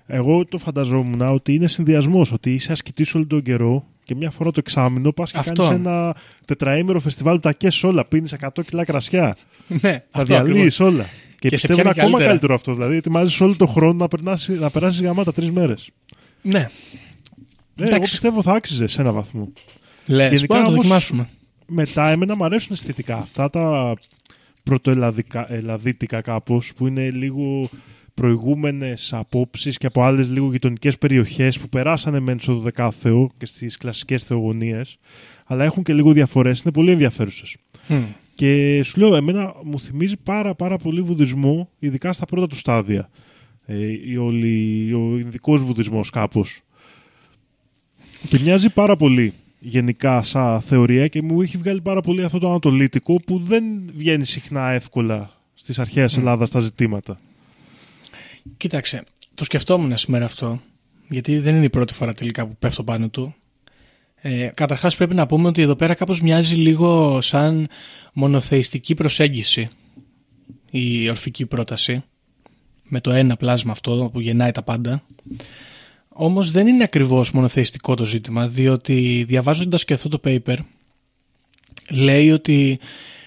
Εγώ το φανταζόμουν ότι είναι συνδυασμός. Ότι είσαι ασκητής όλο τον καιρό και μια φορά το εξάμεινο πας και Αυτό. κάνει ένα τετραήμερο φεστιβάλ του τακέ όλα. Πίνεις 100 κιλά κρασιά. ναι, Τα αυτό διαλύεις ακριβώς. όλα. Και, Και σε πιστεύω είναι πιάνει ακόμα καλύτερα. καλύτερο αυτό. Δηλαδή, ετοιμάζει όλο τον χρόνο να, περνάσει, να περάσεις γαμάτα τρεις μέρες. Ναι, Ναι, εγώ Εντάξει. πιστεύω θα άξιζε σε ένα βαθμό. λες, Γενικά μπορούμε να το όμως- δοκιμάσουμε. Μετά, εμένα μου αρέσουν αισθητικά αυτά τα πρωτοελαδίτικα κάπως που είναι λίγο προηγούμενες απόψεις και από άλλες λίγο γειτονικές περιοχές που περάσανε μεν στο 12 Θεό και στις κλασικές θεογονίες, αλλά έχουν και λίγο διαφορές. Είναι πολύ ενδιαφέρουσες. Μμ. Και σου λέω, εμένα μου θυμίζει πάρα πάρα πολύ βουδισμό, ειδικά στα πρώτα του στάδια. Ε, η όλη, ο Ινδικός βουδισμός κάπως. Και μοιάζει πάρα πολύ γενικά σαν θεωρία και μου έχει βγάλει πάρα πολύ αυτό το ανατολίτικο που δεν βγαίνει συχνά εύκολα στις αρχαίες Ελλάδας τα ζητήματα. Κοίταξε, το σκεφτόμουν σήμερα αυτό, γιατί δεν είναι η πρώτη φορά τελικά που πέφτω πάνω του. Ε, καταρχάς πρέπει να πούμε ότι εδώ πέρα κάπως μοιάζει λίγο σαν μονοθεϊστική προσέγγιση η ορφική πρόταση, με το ένα πλάσμα αυτό που γεννάει τα πάντα. Όμως δεν είναι ακριβώς μονοθεϊστικό το ζήτημα, διότι διαβάζοντας και αυτό το paper, λέει ότι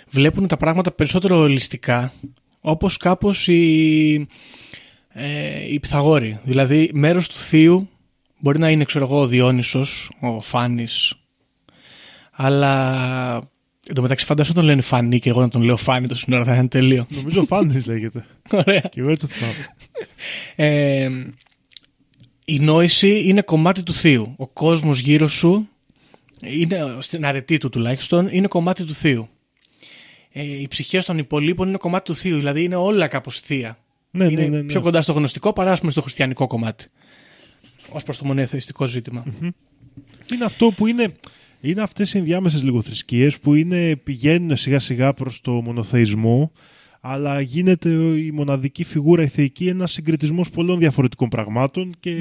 βλέπουν τα πράγματα περισσότερο ολιστικά, όπως κάπως οι, ε, οι Πυθαγόροι. Δηλαδή, μέρος του θείου μπορεί να είναι, ξέρω εγώ, ο Διόνυσος, ο Φάνης, αλλά Εν τω μεταξύ, φαντάζομαι τον λένε Φανή και εγώ να τον λέω Φάνη το σύνορα θα είναι τελείω. Νομίζω Φάνης λέγεται. <laughs> Ωραία. Και εγώ έτσι το θυμάμαι. Ε, η νόηση είναι κομμάτι του θείου. Ο κόσμος γύρω σου, είναι, στην αρετή του τουλάχιστον, είναι κομμάτι του θείου. Ε, οι ψυχές των υπολείπων είναι κομμάτι του θείου, δηλαδή είναι όλα κάπως θεία. Ναι, είναι ναι, ναι, ναι. πιο κοντά στο γνωστικό παρά ας πούμε, στο χριστιανικό κομμάτι. Ως προς το μονοθεϊστικό ζήτημα. Είναι αυτό που είναι. Είναι αυτές οι ενδιάμεσες λίγο θρησκείες που είναι, πηγαίνουν σιγά σιγά προς το μονοθεϊσμό αλλά γίνεται η μοναδική φιγούρα η θεϊκή ένας συγκριτισμός πολλών διαφορετικών πραγμάτων και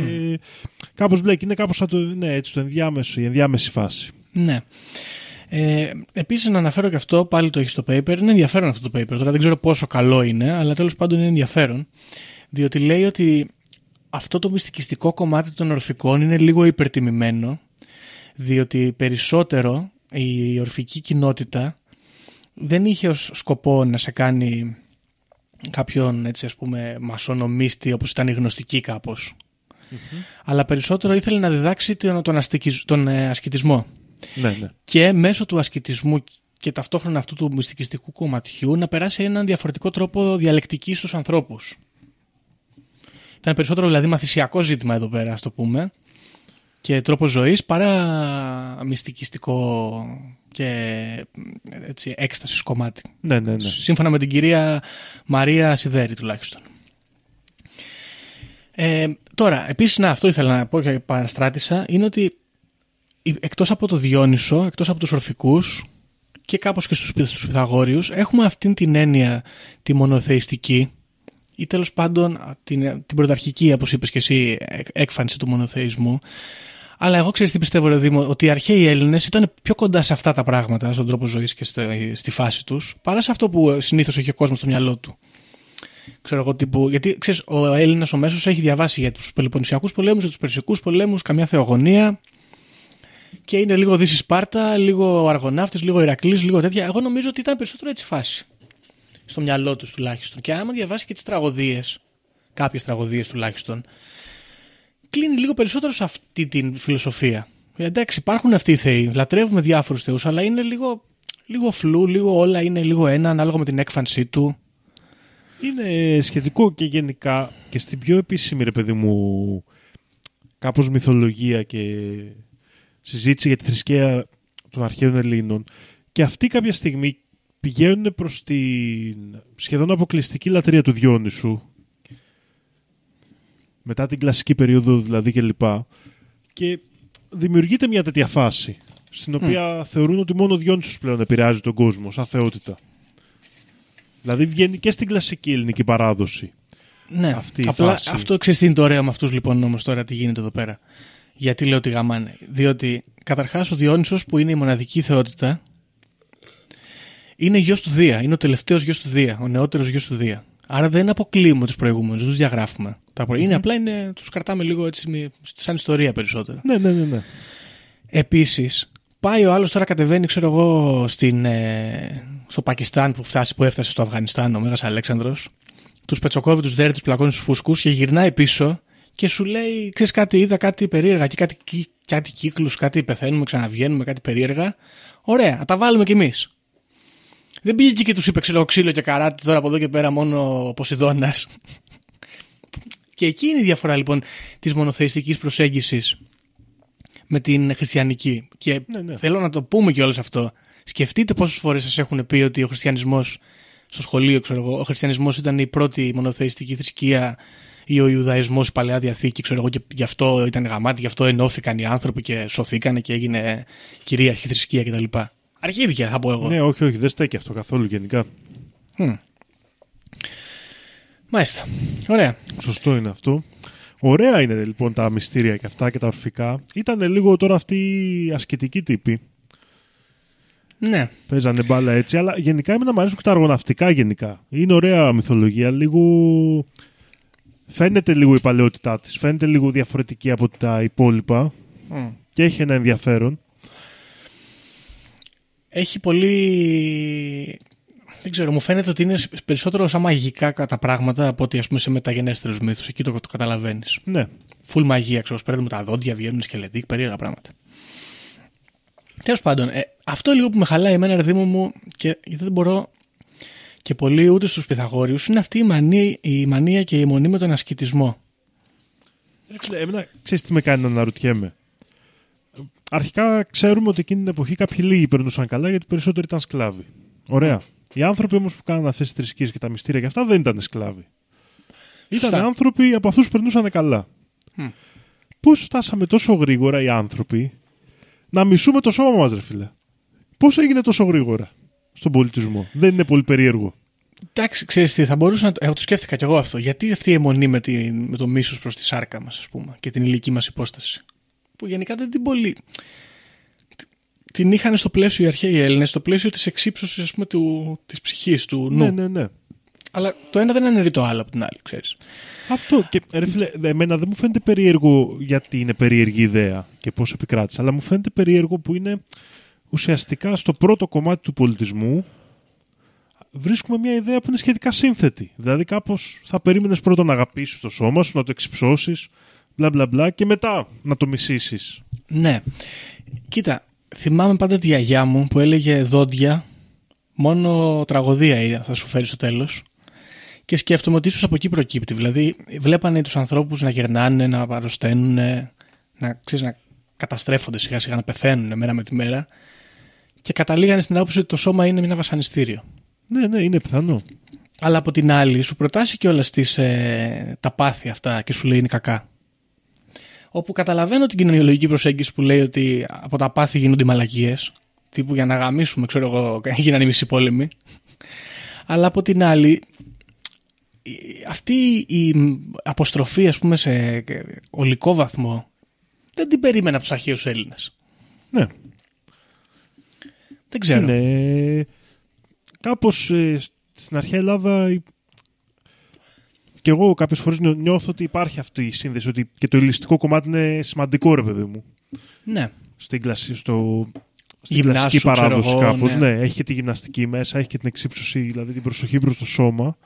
κάπως μπλέκει. Είναι κάπως σαν το, ναι, έτσι, το ενδιάμεσο, η ενδιάμεση φάση. Ναι. Ε, Επίσης, να αναφέρω και αυτό, πάλι το έχεις στο paper. Είναι ενδιαφέρον αυτό το paper. Τώρα δεν ξέρω πόσο καλό είναι, αλλά τέλος πάντων είναι ενδιαφέρον. Διότι λέει ότι αυτό το μυστικιστικό κομμάτι των ορφικών είναι λίγο υπερτιμημένο. Διότι περισσότερο η ορφική κοινότητα δεν είχε ως σκοπό να σε κάνει κάποιον έτσι ας πούμε μασονομίστη όπως ήταν η γνωστική κάπως. Αλλά περισσότερο ήθελε να διδάξει τον, τον, αστικισ- τον ε, ασκητισμό Ναι, ναι. και μέσω του ασκητισμού και ταυτόχρονα αυτού του μυστικιστικού κομματιού να περάσει έναν διαφορετικό τρόπο διαλεκτικής στους ανθρώπους. Ήταν περισσότερο δηλαδή μαθησιακό ζήτημα εδώ πέρα, ας το πούμε, και τρόπο ζωής παρά μυστικιστικό και έτσι, έκστασης κομμάτι. ναι, ναι, ναι. Σύμφωνα με την κυρία Μαρία Σιδέρη τουλάχιστον. Ε, τώρα, επίσης, να, αυτό ήθελα να πω και παραστράτησα, είναι ότι η- εκτός από το Διόνυσο, εκτός από τους ορφικούς και κάπως και στους, Πυ- στους Πυθαγόριους, έχουμε αυτήν την έννοια τη μονοθεϊστική ή τέλος πάντων α, την, την πρωταρχική, όπως είπες και εσύ, εκ- έκφανση του μονοθεϊσμού. Αλλά εγώ ξέρεις τι πιστεύω, ρε Δήμο, ότι οι αρχαίοι Έλληνες ήταν πιο κοντά σε αυτά τα πράγματα, στον τρόπο ζωής και στη, στη φάση τους, παρά σε αυτό που συνήθως έχει ο κόσμος στο μυαλό του. Ξέρω εγώ τύπου. Γιατί ξέρεις, ο Έλληνας ο μέσος έχει διαβάσει για τους Πελοποννησιακούς πολέμους, για τους Περσικούς πολέμους, καμιά θεογονία. Και είναι λίγο Δύση Σπάρτα, λίγο Αργοναύτης, λίγο Ηρακλής, λίγο τέτοια. Εγώ νομίζω ότι ήταν περισσότερο έτσι φάση. Στο μυαλό τους τουλάχιστον. Και άμα διαβάσει και τις τραγωδίες, κάποιες τραγωδίες τουλάχιστον, κλείνει λίγο περισσότερο σε αυτή την φιλοσοφία. Ε, Εντάξει, υπάρχουν αυτοί οι θεοί, λατρεύουμε διάφορους θεούς, αλλά είναι λίγο, λίγο φλού, λίγο όλα είναι λίγο ένα, ανάλογα με την έκφανσή του. Είναι σχετικό και γενικά και στην πιο επίσημη, ρε παιδί μου, κάπως μυθολογία και συζήτηση για τη θρησκεία των αρχαίων Ελλήνων. Και αυτοί κάποια στιγμή πηγαίνουν προς την σχεδόν αποκλειστική λατρεία του Διόνυσου μετά την κλασική περίοδο δηλαδή και λοιπά και δημιουργείται μια τέτοια φάση στην οποία θεωρούν ότι μόνο ο Διόνυσος πλέον επηρεάζει τον κόσμο σαν θεότητα. Δηλαδή βγαίνει και στην κλασική ελληνική παράδοση. Ναι, Αυτή η απλά φάση. αυτό ξέρεις τι είναι το ωραίο με αυτούς λοιπόν όμως τώρα τι γίνεται εδώ πέρα. Γιατί λέω ότι γαμάνε. Διότι καταρχάς ο Διόνυσος που είναι η μοναδική θεότητα είναι γιος του Δία. Είναι ο τελευταίος γιος του Δία. Ο νεότερος γιος του Δία. Άρα δεν αποκλείουμε τους προηγούμενους, δεν τους διαγράφουμε. Τα προ... Είναι απλά είναι, τους κρατάμε λίγο έτσι με- σαν ιστορία περισσότερο. Ναι, ναι, ναι. ναι. Επίσης, πάει ο άλλος τώρα κατεβαίνει, ξέρω εγώ, στην, ε, στο Πακιστάν που, φτάσει, που έφτασε στο Αφγανιστάν, ο Μέγας Αλέξανδρος. Τους πετσοκόβει, τους δέρει, τους πλακώνει στους φούσκου και γυρνάει πίσω και σου λέει: Ξέρεις κάτι, είδα κάτι περίεργα και κάτι, κι- κάτι κύκλους, κάτι πεθαίνουμε, ξαναβγαίνουμε, κάτι περίεργα. Ωραία, να τα βάλουμε κι εμείς. Δεν πήγε εκεί και τους είπε: Ξέρω ξύλο και καράτη, τώρα από εδώ και πέρα μόνο ο Ποσειδώνας. <laughs> και εκεί είναι η διαφορά λοιπόν της μονοθεϊστικής προσέγγισης με την χριστιανική. Και Ναι, ναι. θέλω να το πούμε και όλο αυτό. Σκεφτείτε πόσες φορές σας έχουν πει ότι ο χριστιανισμός στο σχολείο, ξέρω εγώ, ο χριστιανισμός ήταν η πρώτη μονοθεϊστική θρησκεία ή ο Ιουδαϊσμός, η παλαιά διαθήκη, ξέρω εγώ, και γι' αυτό ήταν γαμάτι, γι' αυτό ενώθηκαν οι άνθρωποι και σωθήκανε και έγινε κυρίαρχη θρησκεία κτλ. Αρχίδια, θα πω εγώ. Ναι, όχι, όχι, δεν στέκει αυτό καθόλου γενικά. Μμ. Μάλιστα. Ωραία. Σωστό είναι αυτό. Ωραία είναι λοιπόν τα μυστήρια και αυτά και τα ορφικά. Ήταν λίγο τώρα αυτοί οι ασκητικοί τύποι. Ναι. Παίζανε μπάλα έτσι, αλλά γενικά εμένα μου αρέσουν και τα αργοναυτικά γενικά. Είναι ωραία μυθολογία, λίγο Φαίνεται λίγο η παλαιότητά της, φαίνεται λίγο διαφορετική από τα υπόλοιπα Μμ. και έχει ένα ενδιαφέρον. Έχει πολύ. Δεν ξέρω, μου φαίνεται ότι είναι περισσότερο σαν μαγικά τα πράγματα από ότι ας πούμε σε μεταγενέστερους μύθους. Εκεί το, το καταλαβαίνεις. Ναι, Φουλ μαγεία, ξέρω, παίρνουμε τα δόντια, βγαίνουν σκελετοί, περίεργα πράγματα. Τέλος πάντων, ε, αυτό λίγο που με χαλάει εμένα, ρε Δήμο μου, και γιατί δεν μπορώ και πολύ ούτε στους Πυθαγόριους, είναι αυτή η μανία, η μανία και η αιμονή με τον ασκητισμό. Ρε φίλε, εμένα ξέρεις τι με κάνει να αναρωτιέμαι; Αρχικά ξέρουμε ότι εκείνη την εποχή κάποιοι λίγοι περνούσαν καλά γιατί οι περισσότεροι ήταν σκλάβοι. Ωραία. Οι άνθρωποι όμως που κάναν αυτές τις θρησκείες και τα μυστήρια και αυτά δεν ήταν σκλάβοι. Ήταν Σωστά. άνθρωποι από αυτούς που περνούσαν καλά. Μμ. Πώς φτάσαμε τόσο γρήγορα οι άνθρωποι να μισούμε το σώμα μας, ρε φίλε; Πώς έγινε τόσο γρήγορα; Στον πολιτισμό. Δεν είναι πολύ περίεργο. Εντάξει, ξέρεις τι, θα μπορούσα να το. Εγώ το σκέφτηκα κι εγώ αυτό. Γιατί αυτή η αιμονή με, τη, με το μίσος προς τη σάρκα μας, ας πούμε, και την ηλική μας υπόσταση. Που γενικά δεν την πολύ. Την είχαν στο πλαίσιο οι αρχαίοι Έλληνες, στο πλαίσιο της εξύψωσης, ας πούμε, του, της ψυχής, του νου. Ναι, ναι, ναι. Αλλά το ένα δεν αναιρεί το άλλο από την άλλη, ξέρεις. Αυτό και ρε φίλε, εμένα δεν μου φαίνεται περίεργο γιατί είναι περίεργη ιδέα και πώς επικράτησε, αλλά μου φαίνεται περίεργο που είναι ουσιαστικά στο πρώτο κομμάτι του πολιτισμού βρίσκουμε μια ιδέα που είναι σχετικά σύνθετη. Δηλαδή, κάπως θα περίμενες πρώτα να αγαπήσεις το σώμα σου, να το εξυψώσεις, μπλα μπλα μπλα, και μετά να το μισήσεις. Ναι. Κοίτα, θυμάμαι πάντα τη γιαγιά μου που έλεγε δόντια, μόνο τραγωδία είναι, θα σου φέρει στο τέλος. Και σκέφτομαι ότι ίσως από εκεί προκύπτει. Δηλαδή, βλέπανε τους ανθρώπους να γερνάνε, να αρρωσταίνουν, να, ξέρεις, να καταστρέφονται σιγά σιγά, να πεθαίνουν μέρα με τη μέρα. Και καταλήγανε στην άποψη ότι το σώμα είναι ένα βασανιστήριο. Ναι, ναι, είναι πιθανό. Αλλά από την άλλη, σου προτάσει και όλα ε, τα πάθη αυτά και σου λέει είναι κακά. Όπου καταλαβαίνω την κοινωνιολογική προσέγγιση που λέει ότι από τα πάθη γίνονται οι μαλακίες. Τύπου για να γαμίσουμε, ξέρω εγώ, <laughs> έγιναν οι μισοί πόλεμοι. Αλλά από την άλλη, η- αυτή η αποστροφή, ας πούμε, σε ολικό βαθμό, δεν την περίμενα από τους αρχαίους Έλληνες. Ναι. Δεν ξέρω. Είναι κάπως ε, στην αρχαία Ελλάδα η- και εγώ κάποιες φορές νιώ- νιώθω ότι υπάρχει αυτή η σύνδεση ότι και το ελιστικό κομμάτι είναι σημαντικό ρε παιδί μου Ναι. στην, κλασική, στο, στην Γυμνάσου, κλασική ξέρω παράδοση εγώ, κάπως. ναι. Ναι. έχει και τη γυμναστική μέσα, έχει και την εξύψωση, δηλαδή την προσοχή προς το σώμα,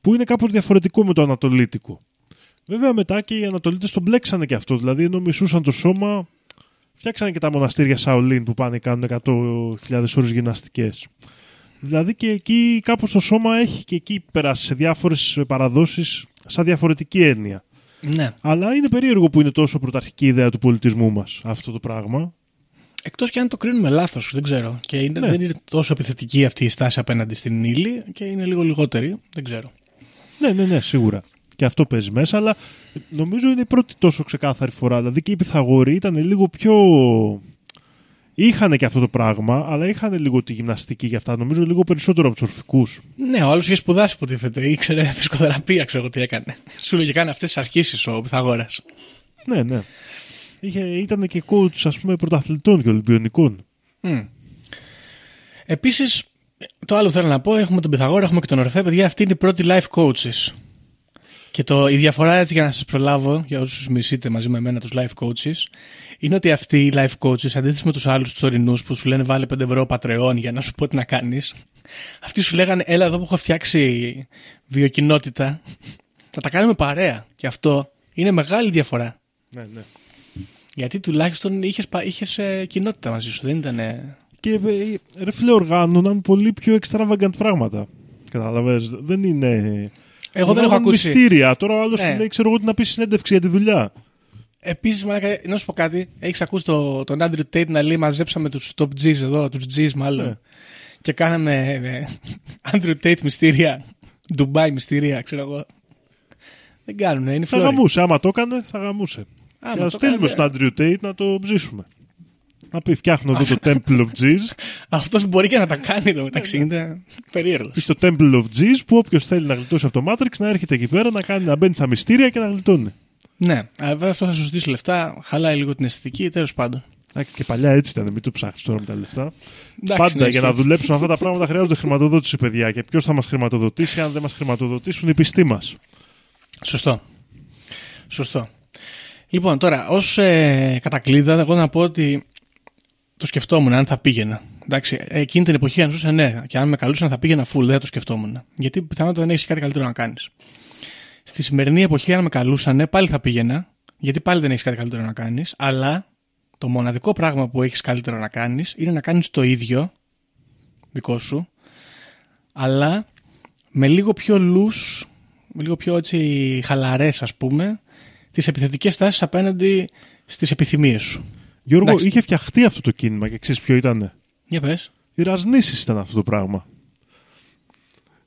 που είναι κάπως διαφορετικό με το ανατολίτικο. Βέβαια μετά και οι Ανατολίτες τον μπλέξανε και αυτό, δηλαδή ενώ μισούσαν το σώμα, φτιάξανε και τα μοναστήρια Σαολίν που πάνε και κάνουν 100.000 ώρες γυμναστικές. Δηλαδή και εκεί κάπως το σώμα έχει και εκεί περάσει σε διάφορες παραδόσεις σαν διαφορετική έννοια. ναι. Αλλά είναι περίεργο που είναι τόσο πρωταρχική ιδέα του πολιτισμού μας αυτό το πράγμα. Εκτός και αν το κρίνουμε λάθος, δεν ξέρω. Και είναι, Ναι. δεν είναι τόσο επιθετική αυτή η στάση απέναντι στην ύλη και είναι λίγο λιγότερη. Δεν ξέρω. Ναι, ναι, ναι, σίγουρα. Και αυτό παίζει μέσα, αλλά νομίζω είναι η πρώτη τόσο ξεκάθαρη φορά. Δηλαδή και οι Πυθαγόροι ήταν λίγο πιο. Είχαν και αυτό το πράγμα, αλλά είχαν λίγο τη γυμναστική για αυτά. Νομίζω λίγο περισσότερο από τους ορφικούς. Ναι, ο άλλος είχε σπουδάσει υποτίθεται. Ήξερε φυσικοθεραπεία, ξέρω εγώ τι έκανε. Σου λέγε κάνει αυτές τις ασκήσεις ο Πυθαγόρας. Ναι, ναι. Είχε, ήταν και coach, ας πούμε, πρωταθλητών και ολυμπιονικών. Επίσης, το άλλο που θέλω να πω, έχουμε τον Πυθαγόρα, έχουμε και τον Ορφέ. Παιδιά, αυτοί είναι οι πρώτοι life coaches. Και το, η διαφορά έτσι για να σας προλάβω, για όσου μισείτε μαζί με εμένα τους life coaches, είναι ότι αυτοί οι life coaches, αντίθετα με τους άλλους τους τωρινούς που σου λένε βάλε 5 ευρώ πατρεών για να σου πω τι να κάνεις, αυτοί σου λέγανε έλα εδώ που έχω φτιάξει βιοκοινότητα, θα τα κάνουμε παρέα. Και αυτό είναι μεγάλη διαφορά. Ναι, ναι. Γιατί τουλάχιστον είχες, πα- είχες ε, κοινότητα μαζί σου, δεν ήταν. Και ε, ρε φίλε, οργάνωναν πολύ πιο extravagant πράγματα. Καταλαβες, δεν είναι. Εγώ δεν έχω Οργάνωναν ακούσει. Μυστήρια. Τώρα ο άλλος Ναι. σου λέει, ξέρω εγώ, τι να πει συνέντευξη για τη δουλειά. Επίσης, να σου πω κάτι. Έχεις ακούσει το, τον Άντριου Τέιτ να λέει μαζέψαμε τους top G's εδώ, τους G's μάλλον. Ναι. Και κάναμε Άντριου Τέιτ μυστήρια. Ντουμπάι μυστήρια, ξέρω εγώ. Δεν κάνουν, είναι Θα φλόρι. γαμούσε. Άμα το έκανε, θα γαμούσε. Άμα και να το στείλουμε έκανε- στον Andrew Tate να το ψήσουμε. Να πει, φτιάχνω εδώ το Temple of Jizz. Αυτός μπορεί και να τα κάνει εδώ μεταξύ. Είναι περίεργος. Πεις στο Temple of Jizz που όποιος θέλει να γλιτώσει από το Matrix να έρχεται εκεί πέρα να, κάνει, να μπαίνει στα μυστήρια και να γλιτώνει. Ναι, αλλά βέβαια αυτό θα σου ζητήσει λεφτά. Χαλάει λίγο την αισθητική, τέλος πάντων. Α, Και παλιά έτσι ήταν, μην το ψάχνεις τώρα με τα λεφτά. Εντάξει, Πάντα ναι, για να ισχύει. δουλέψουν αυτά τα πράγματα χρειάζονται χρηματοδότηση, παιδιά. Και ποιος θα μας χρηματοδοτήσει, αν δεν μας χρηματοδοτήσουν οι πιστοί μας. Σωστό. Σωστό. Λοιπόν, τώρα, ως ε, κατακλείδα, εγώ να πω ότι το σκεφτόμουν αν θα πήγαινα. Εντάξει, εκείνη την εποχή, αν ζούσα, ναι, και αν με καλούσαν θα πήγαινα full, δεν θα το σκεφτόμουν. Γιατί πιθανότατα δεν έχεις κάτι καλύτερο να κάνεις. Στη σημερινή εποχή, αν με καλούσαν, πάλι θα πήγαινα, γιατί πάλι δεν έχεις κάτι καλύτερο να κάνεις, αλλά το μοναδικό πράγμα που έχεις καλύτερο να κάνεις είναι να κάνεις το ίδιο δικό σου, αλλά με λίγο πιο loose, με λίγο πιο έτσι χαλαρές ας πούμε, τις επιθετικές τάσεις απέναντι στις επιθυμίες σου. Γιώργο, Εντάξει. είχε φτιαχτεί αυτό το κίνημα και ξέρεις ποιο ήταν. Για πες. Οι ρασνήσεις ήταν αυτό το πράγμα.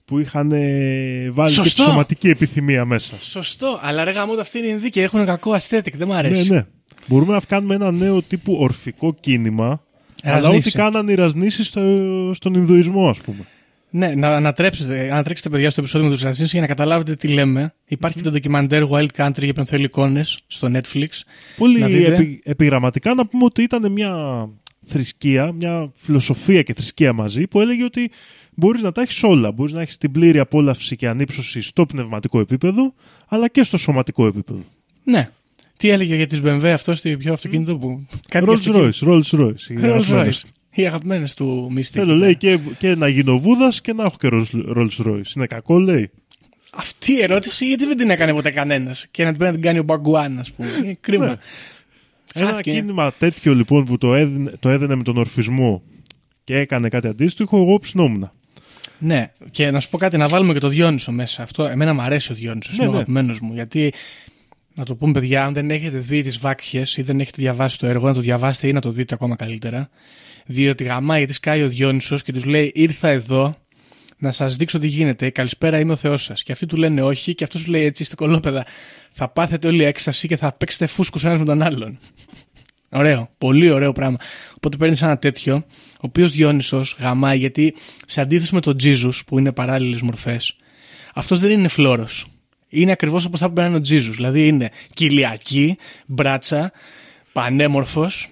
Που είχαν ε, βάλει και τη Σωστό. σωματική επιθυμία μέσα. Σωστό, αλλά ρε γαμώτα αυτοί είναι Ινδοί και έχουν κακό aesthetic, δεν μου αρέσει. Ναι, ναι. Μπορούμε να κάνουμε ένα νέο τύπου ορφικό κίνημα. Αλλά Ρασνήσεις. ό,τι κάνανε οι ρασνήσεις στο, στον Ινδουισμό, ας πούμε. Ναι, να ανατρέψετε, ανατρέξετε παιδιά στο επεισόδιο με τους Ρασίνου για να καταλάβετε τι λέμε. Υπάρχει και το ντοκιμαντέρ Wild Country για ποιον θέλει εικόνε στο Netflix. Πολύ Να δείτε. επι, επιγραμματικά να πούμε ότι ήταν μια θρησκεία, μια φιλοσοφία και θρησκεία μαζί που έλεγε ότι μπορείς να τα έχεις όλα. Μπορείς να έχεις την πλήρη απόλαυση και ανύψωση στο πνευματικό επίπεδο, αλλά και στο σωματικό επίπεδο. Ναι. Τι έλεγε για τις BMW αυτό στη πιο αυτοκίνητο που. Κάτι Rolls για Royce, Rolls Royce. οι Rolls αγαπημένες. Royce. Οι αγαπημένες του Mystic. Θέλω λέει και, και να γίνω Βούδας και να έχω και Rolls- Rolls Royce. Είναι κακό λέει. Αυτή η ερώτηση γιατί δεν την έκανε ποτέ κανένας. Και να την πρέπει να την κάνει ο Μπαγκουάν, ας πούμε. Είναι κρίμα. Ναι. Ένα Χάθηκε. κίνημα τέτοιο λοιπόν που το έδινε, το έδινε με τον ορφισμό και έκανε κάτι αντίστοιχο, εγώ ψινόμουν. Ναι, και να σου πω κάτι, να βάλουμε και το Διόνυσο μέσα. Αυτό, εμένα μου αρέσει ο Διόνυσος, Ναι, είναι ο ναι. αγαπημένος μου. Γιατί, να το πούμε παιδιά, αν δεν έχετε δει τις βάκχες ή δεν έχετε διαβάσει το έργο, να το διαβάσετε ή να το δείτε ακόμα καλύτερα. Διότι γαμάει γιατί σκάει ο Διόνυσος και τους λέει: Ήρθα εδώ να σας δείξω τι γίνεται. Καλησπέρα, είμαι ο Θεός σας. Και αυτοί του λένε όχι, και αυτός σου λέει έτσι: Είστε κολόπεδα. Θα πάθετε όλη έκσταση και θα παίξετε φούσκους ένας με τον άλλον. <laughs> Ωραίο. Πολύ ωραίο πράγμα. Οπότε παίρνεις ένα τέτοιο, ο οποίος Διόνυσος γαμάει γιατί σε αντίθεση με τον Τζίζους που είναι παράλληλες μορφές, αυτός δεν είναι φλόρος. Είναι ακριβώς όπως θα έπρεπε να είναι ο Τζίζους. Δηλαδή είναι κοιλιακή, μπράτσα, πανέμορφος,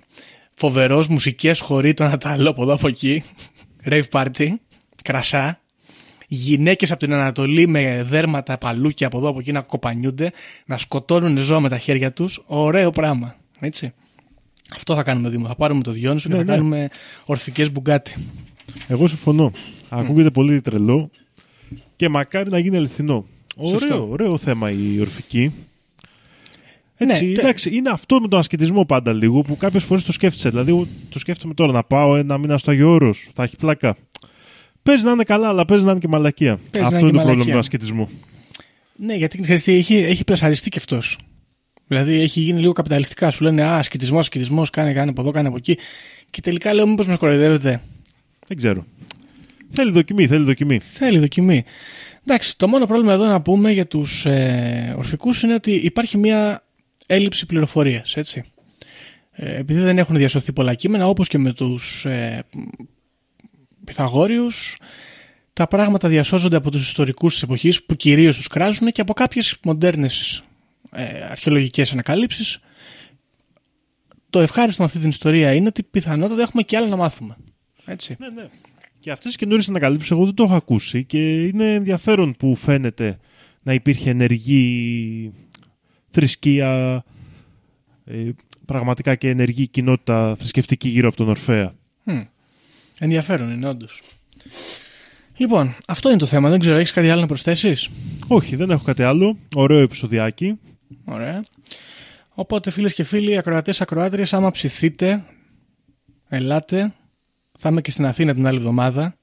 φοβερός, μουσικές χωρί τον Αταλό από εδώ από εκεί, rave party, κρασά, γυναίκες από την Ανατολή με δέρματα παλούκια από εδώ από εκεί να κοπανιούνται, να σκοτώνουν ζώα με τα χέρια τους. Ωραίο πράγμα. Έτσι. Αυτό θα κάνουμε Δήμο. Θα πάρουμε το Διόνυσο και Ναι, θα ναι. κάνουμε ορφικές μπουγκάτι. Εγώ συμφωνώ. Ακούγεται πολύ τρελό και μακάρι να γίνει αληθινό. Σωστό. Ωραίο, ωραίο θέμα η ορφική. Έτσι, Ναι, τε- εντάξει, είναι αυτό με τον ασκητισμό πάντα λίγο που κάποιες φορές το σκέφτεσαι. Δηλαδή, εγώ το σκέφτομαι τώρα να πάω ένα μήνα στο Αγιο Όρος, θα έχει πλάκα. Παίζει να είναι καλά, αλλά παίζει να είναι και μαλακία. να αυτό είναι είναι και το πρόβλημα με τον μαλακία. ασκητισμό. Ναι, γιατί ξέρεις τι, έχει, έχει πλασαριστεί και αυτός. Δηλαδή έχει γίνει λίγο καπιταλιστικά. Σου λένε Α, ασκητισμός, ασκητισμός, κάνε, κάνε από εδώ, κάνε από εκεί. Και τελικά λέω, Μήπως με κοροϊδεύετε; Δεν ξέρω. Θέλει δοκιμή, θέλει δοκιμή. Θέλει δοκιμή. Εντάξει, το μόνο πρόβλημα εδώ να πούμε για τους ε, ορφικούς είναι ότι υπάρχει μια έλλειψη πληροφορίας. Έτσι. Ε, επειδή δεν έχουν διασωθεί πολλά κείμενα, όπως και με τους ε, Πυθαγόριους, τα πράγματα διασώζονται από τους ιστορικούς της εποχής που κυρίως τους κράζουν και από κάποιες μοντέρνες ε, αρχαιολογικές ανακαλύψεις. Το ευχάριστο με αυτή την ιστορία είναι ότι πιθανότατα έχουμε και άλλα να μάθουμε. Έτσι. Ναι, ναι. Και αυτές τις καινούριες ανακαλύψεις εγώ δεν το έχω ακούσει και είναι ενδιαφέρον που φαίνεται να υπήρχε ενεργή θρησκεία, ε, πραγματικά και ενεργή κοινότητα θρησκευτική γύρω από τον Ορφέα. Μμ. Ενδιαφέρον είναι όντως. Λοιπόν, αυτό είναι το θέμα. Δεν ξέρω, έχεις κάτι άλλο να προσθέσεις; Όχι, δεν έχω κάτι άλλο. Ωραίο επεισοδιάκι. Ωραία. Οπότε, φίλες και φίλοι, ακροατές, ακροάτριες, άμα ψηθείτε, ελάτε. Θα είμαι και στην Αθήνα την άλλη εβδομάδα.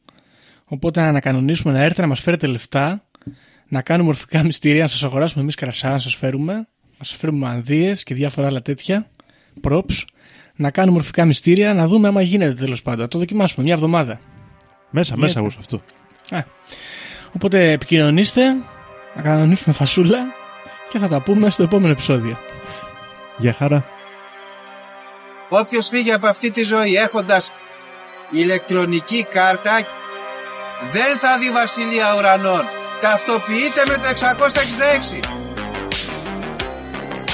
Οπότε, να ανακανονίσουμε να έρθετε να μας φέρετε λεφτά, να κάνουμε ορφικά μυστήρια, να σας αγοράσουμε εμείς κρασά, να σας φέρουμε, να σα φέρουμε μανδύες και διάφορα άλλα τέτοια. Props. Να κάνουμε ορφικά μυστήρια, να δούμε άμα γίνεται τέλος πάντων. Να το δοκιμάσουμε μια εβδομάδα. Μέσα, Ναι, μέσα ναι. εγώ σε αυτό. Ε. Οπότε επικοινωνήστε, να κανονίσουμε φασούλα και θα τα πούμε στο επόμενο επεισόδιο. Γεια χαρά. Όποιος φύγει από αυτή τη ζωή έχοντας ηλεκτρονική κάρτα δεν θα δει βασιλεία ουρανών. Ταυτοποιείτε με το 666.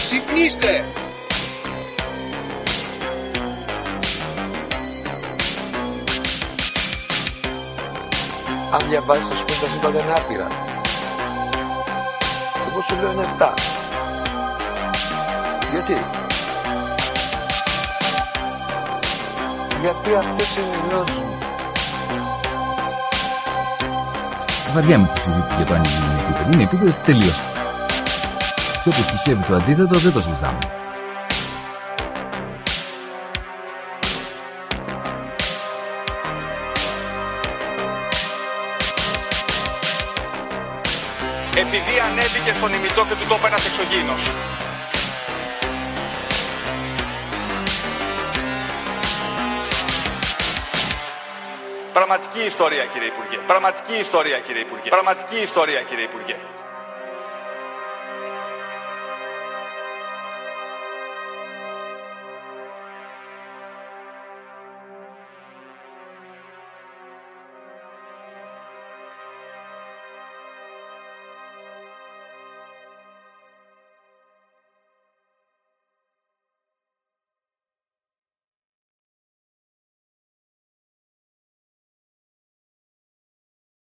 Ξυπνήστε! Αν διαβάζεις θα σου πει τα σύμπαντα είναι άπειρα. Εγώ σου λέω είναι 7. Γιατί; Γιατί αυτές είναι οι γνώσεις μου. Βαριά με τη συζήτηση για το αν είναι επίπεδο. Είναι επίπεδο τελείως. Και όποιος πιστεύει το αντίθετο δεν το συζητάμε. Επειδή ανέβηκε στον ημιτό και του τόπου ένας εξωγήινος. Πραγματική ιστορία κύριε Υπουργέ. Πραγματική ιστορία κύριε Υπουργέ. Πραγματική ιστορία κύριε Υπουργέ.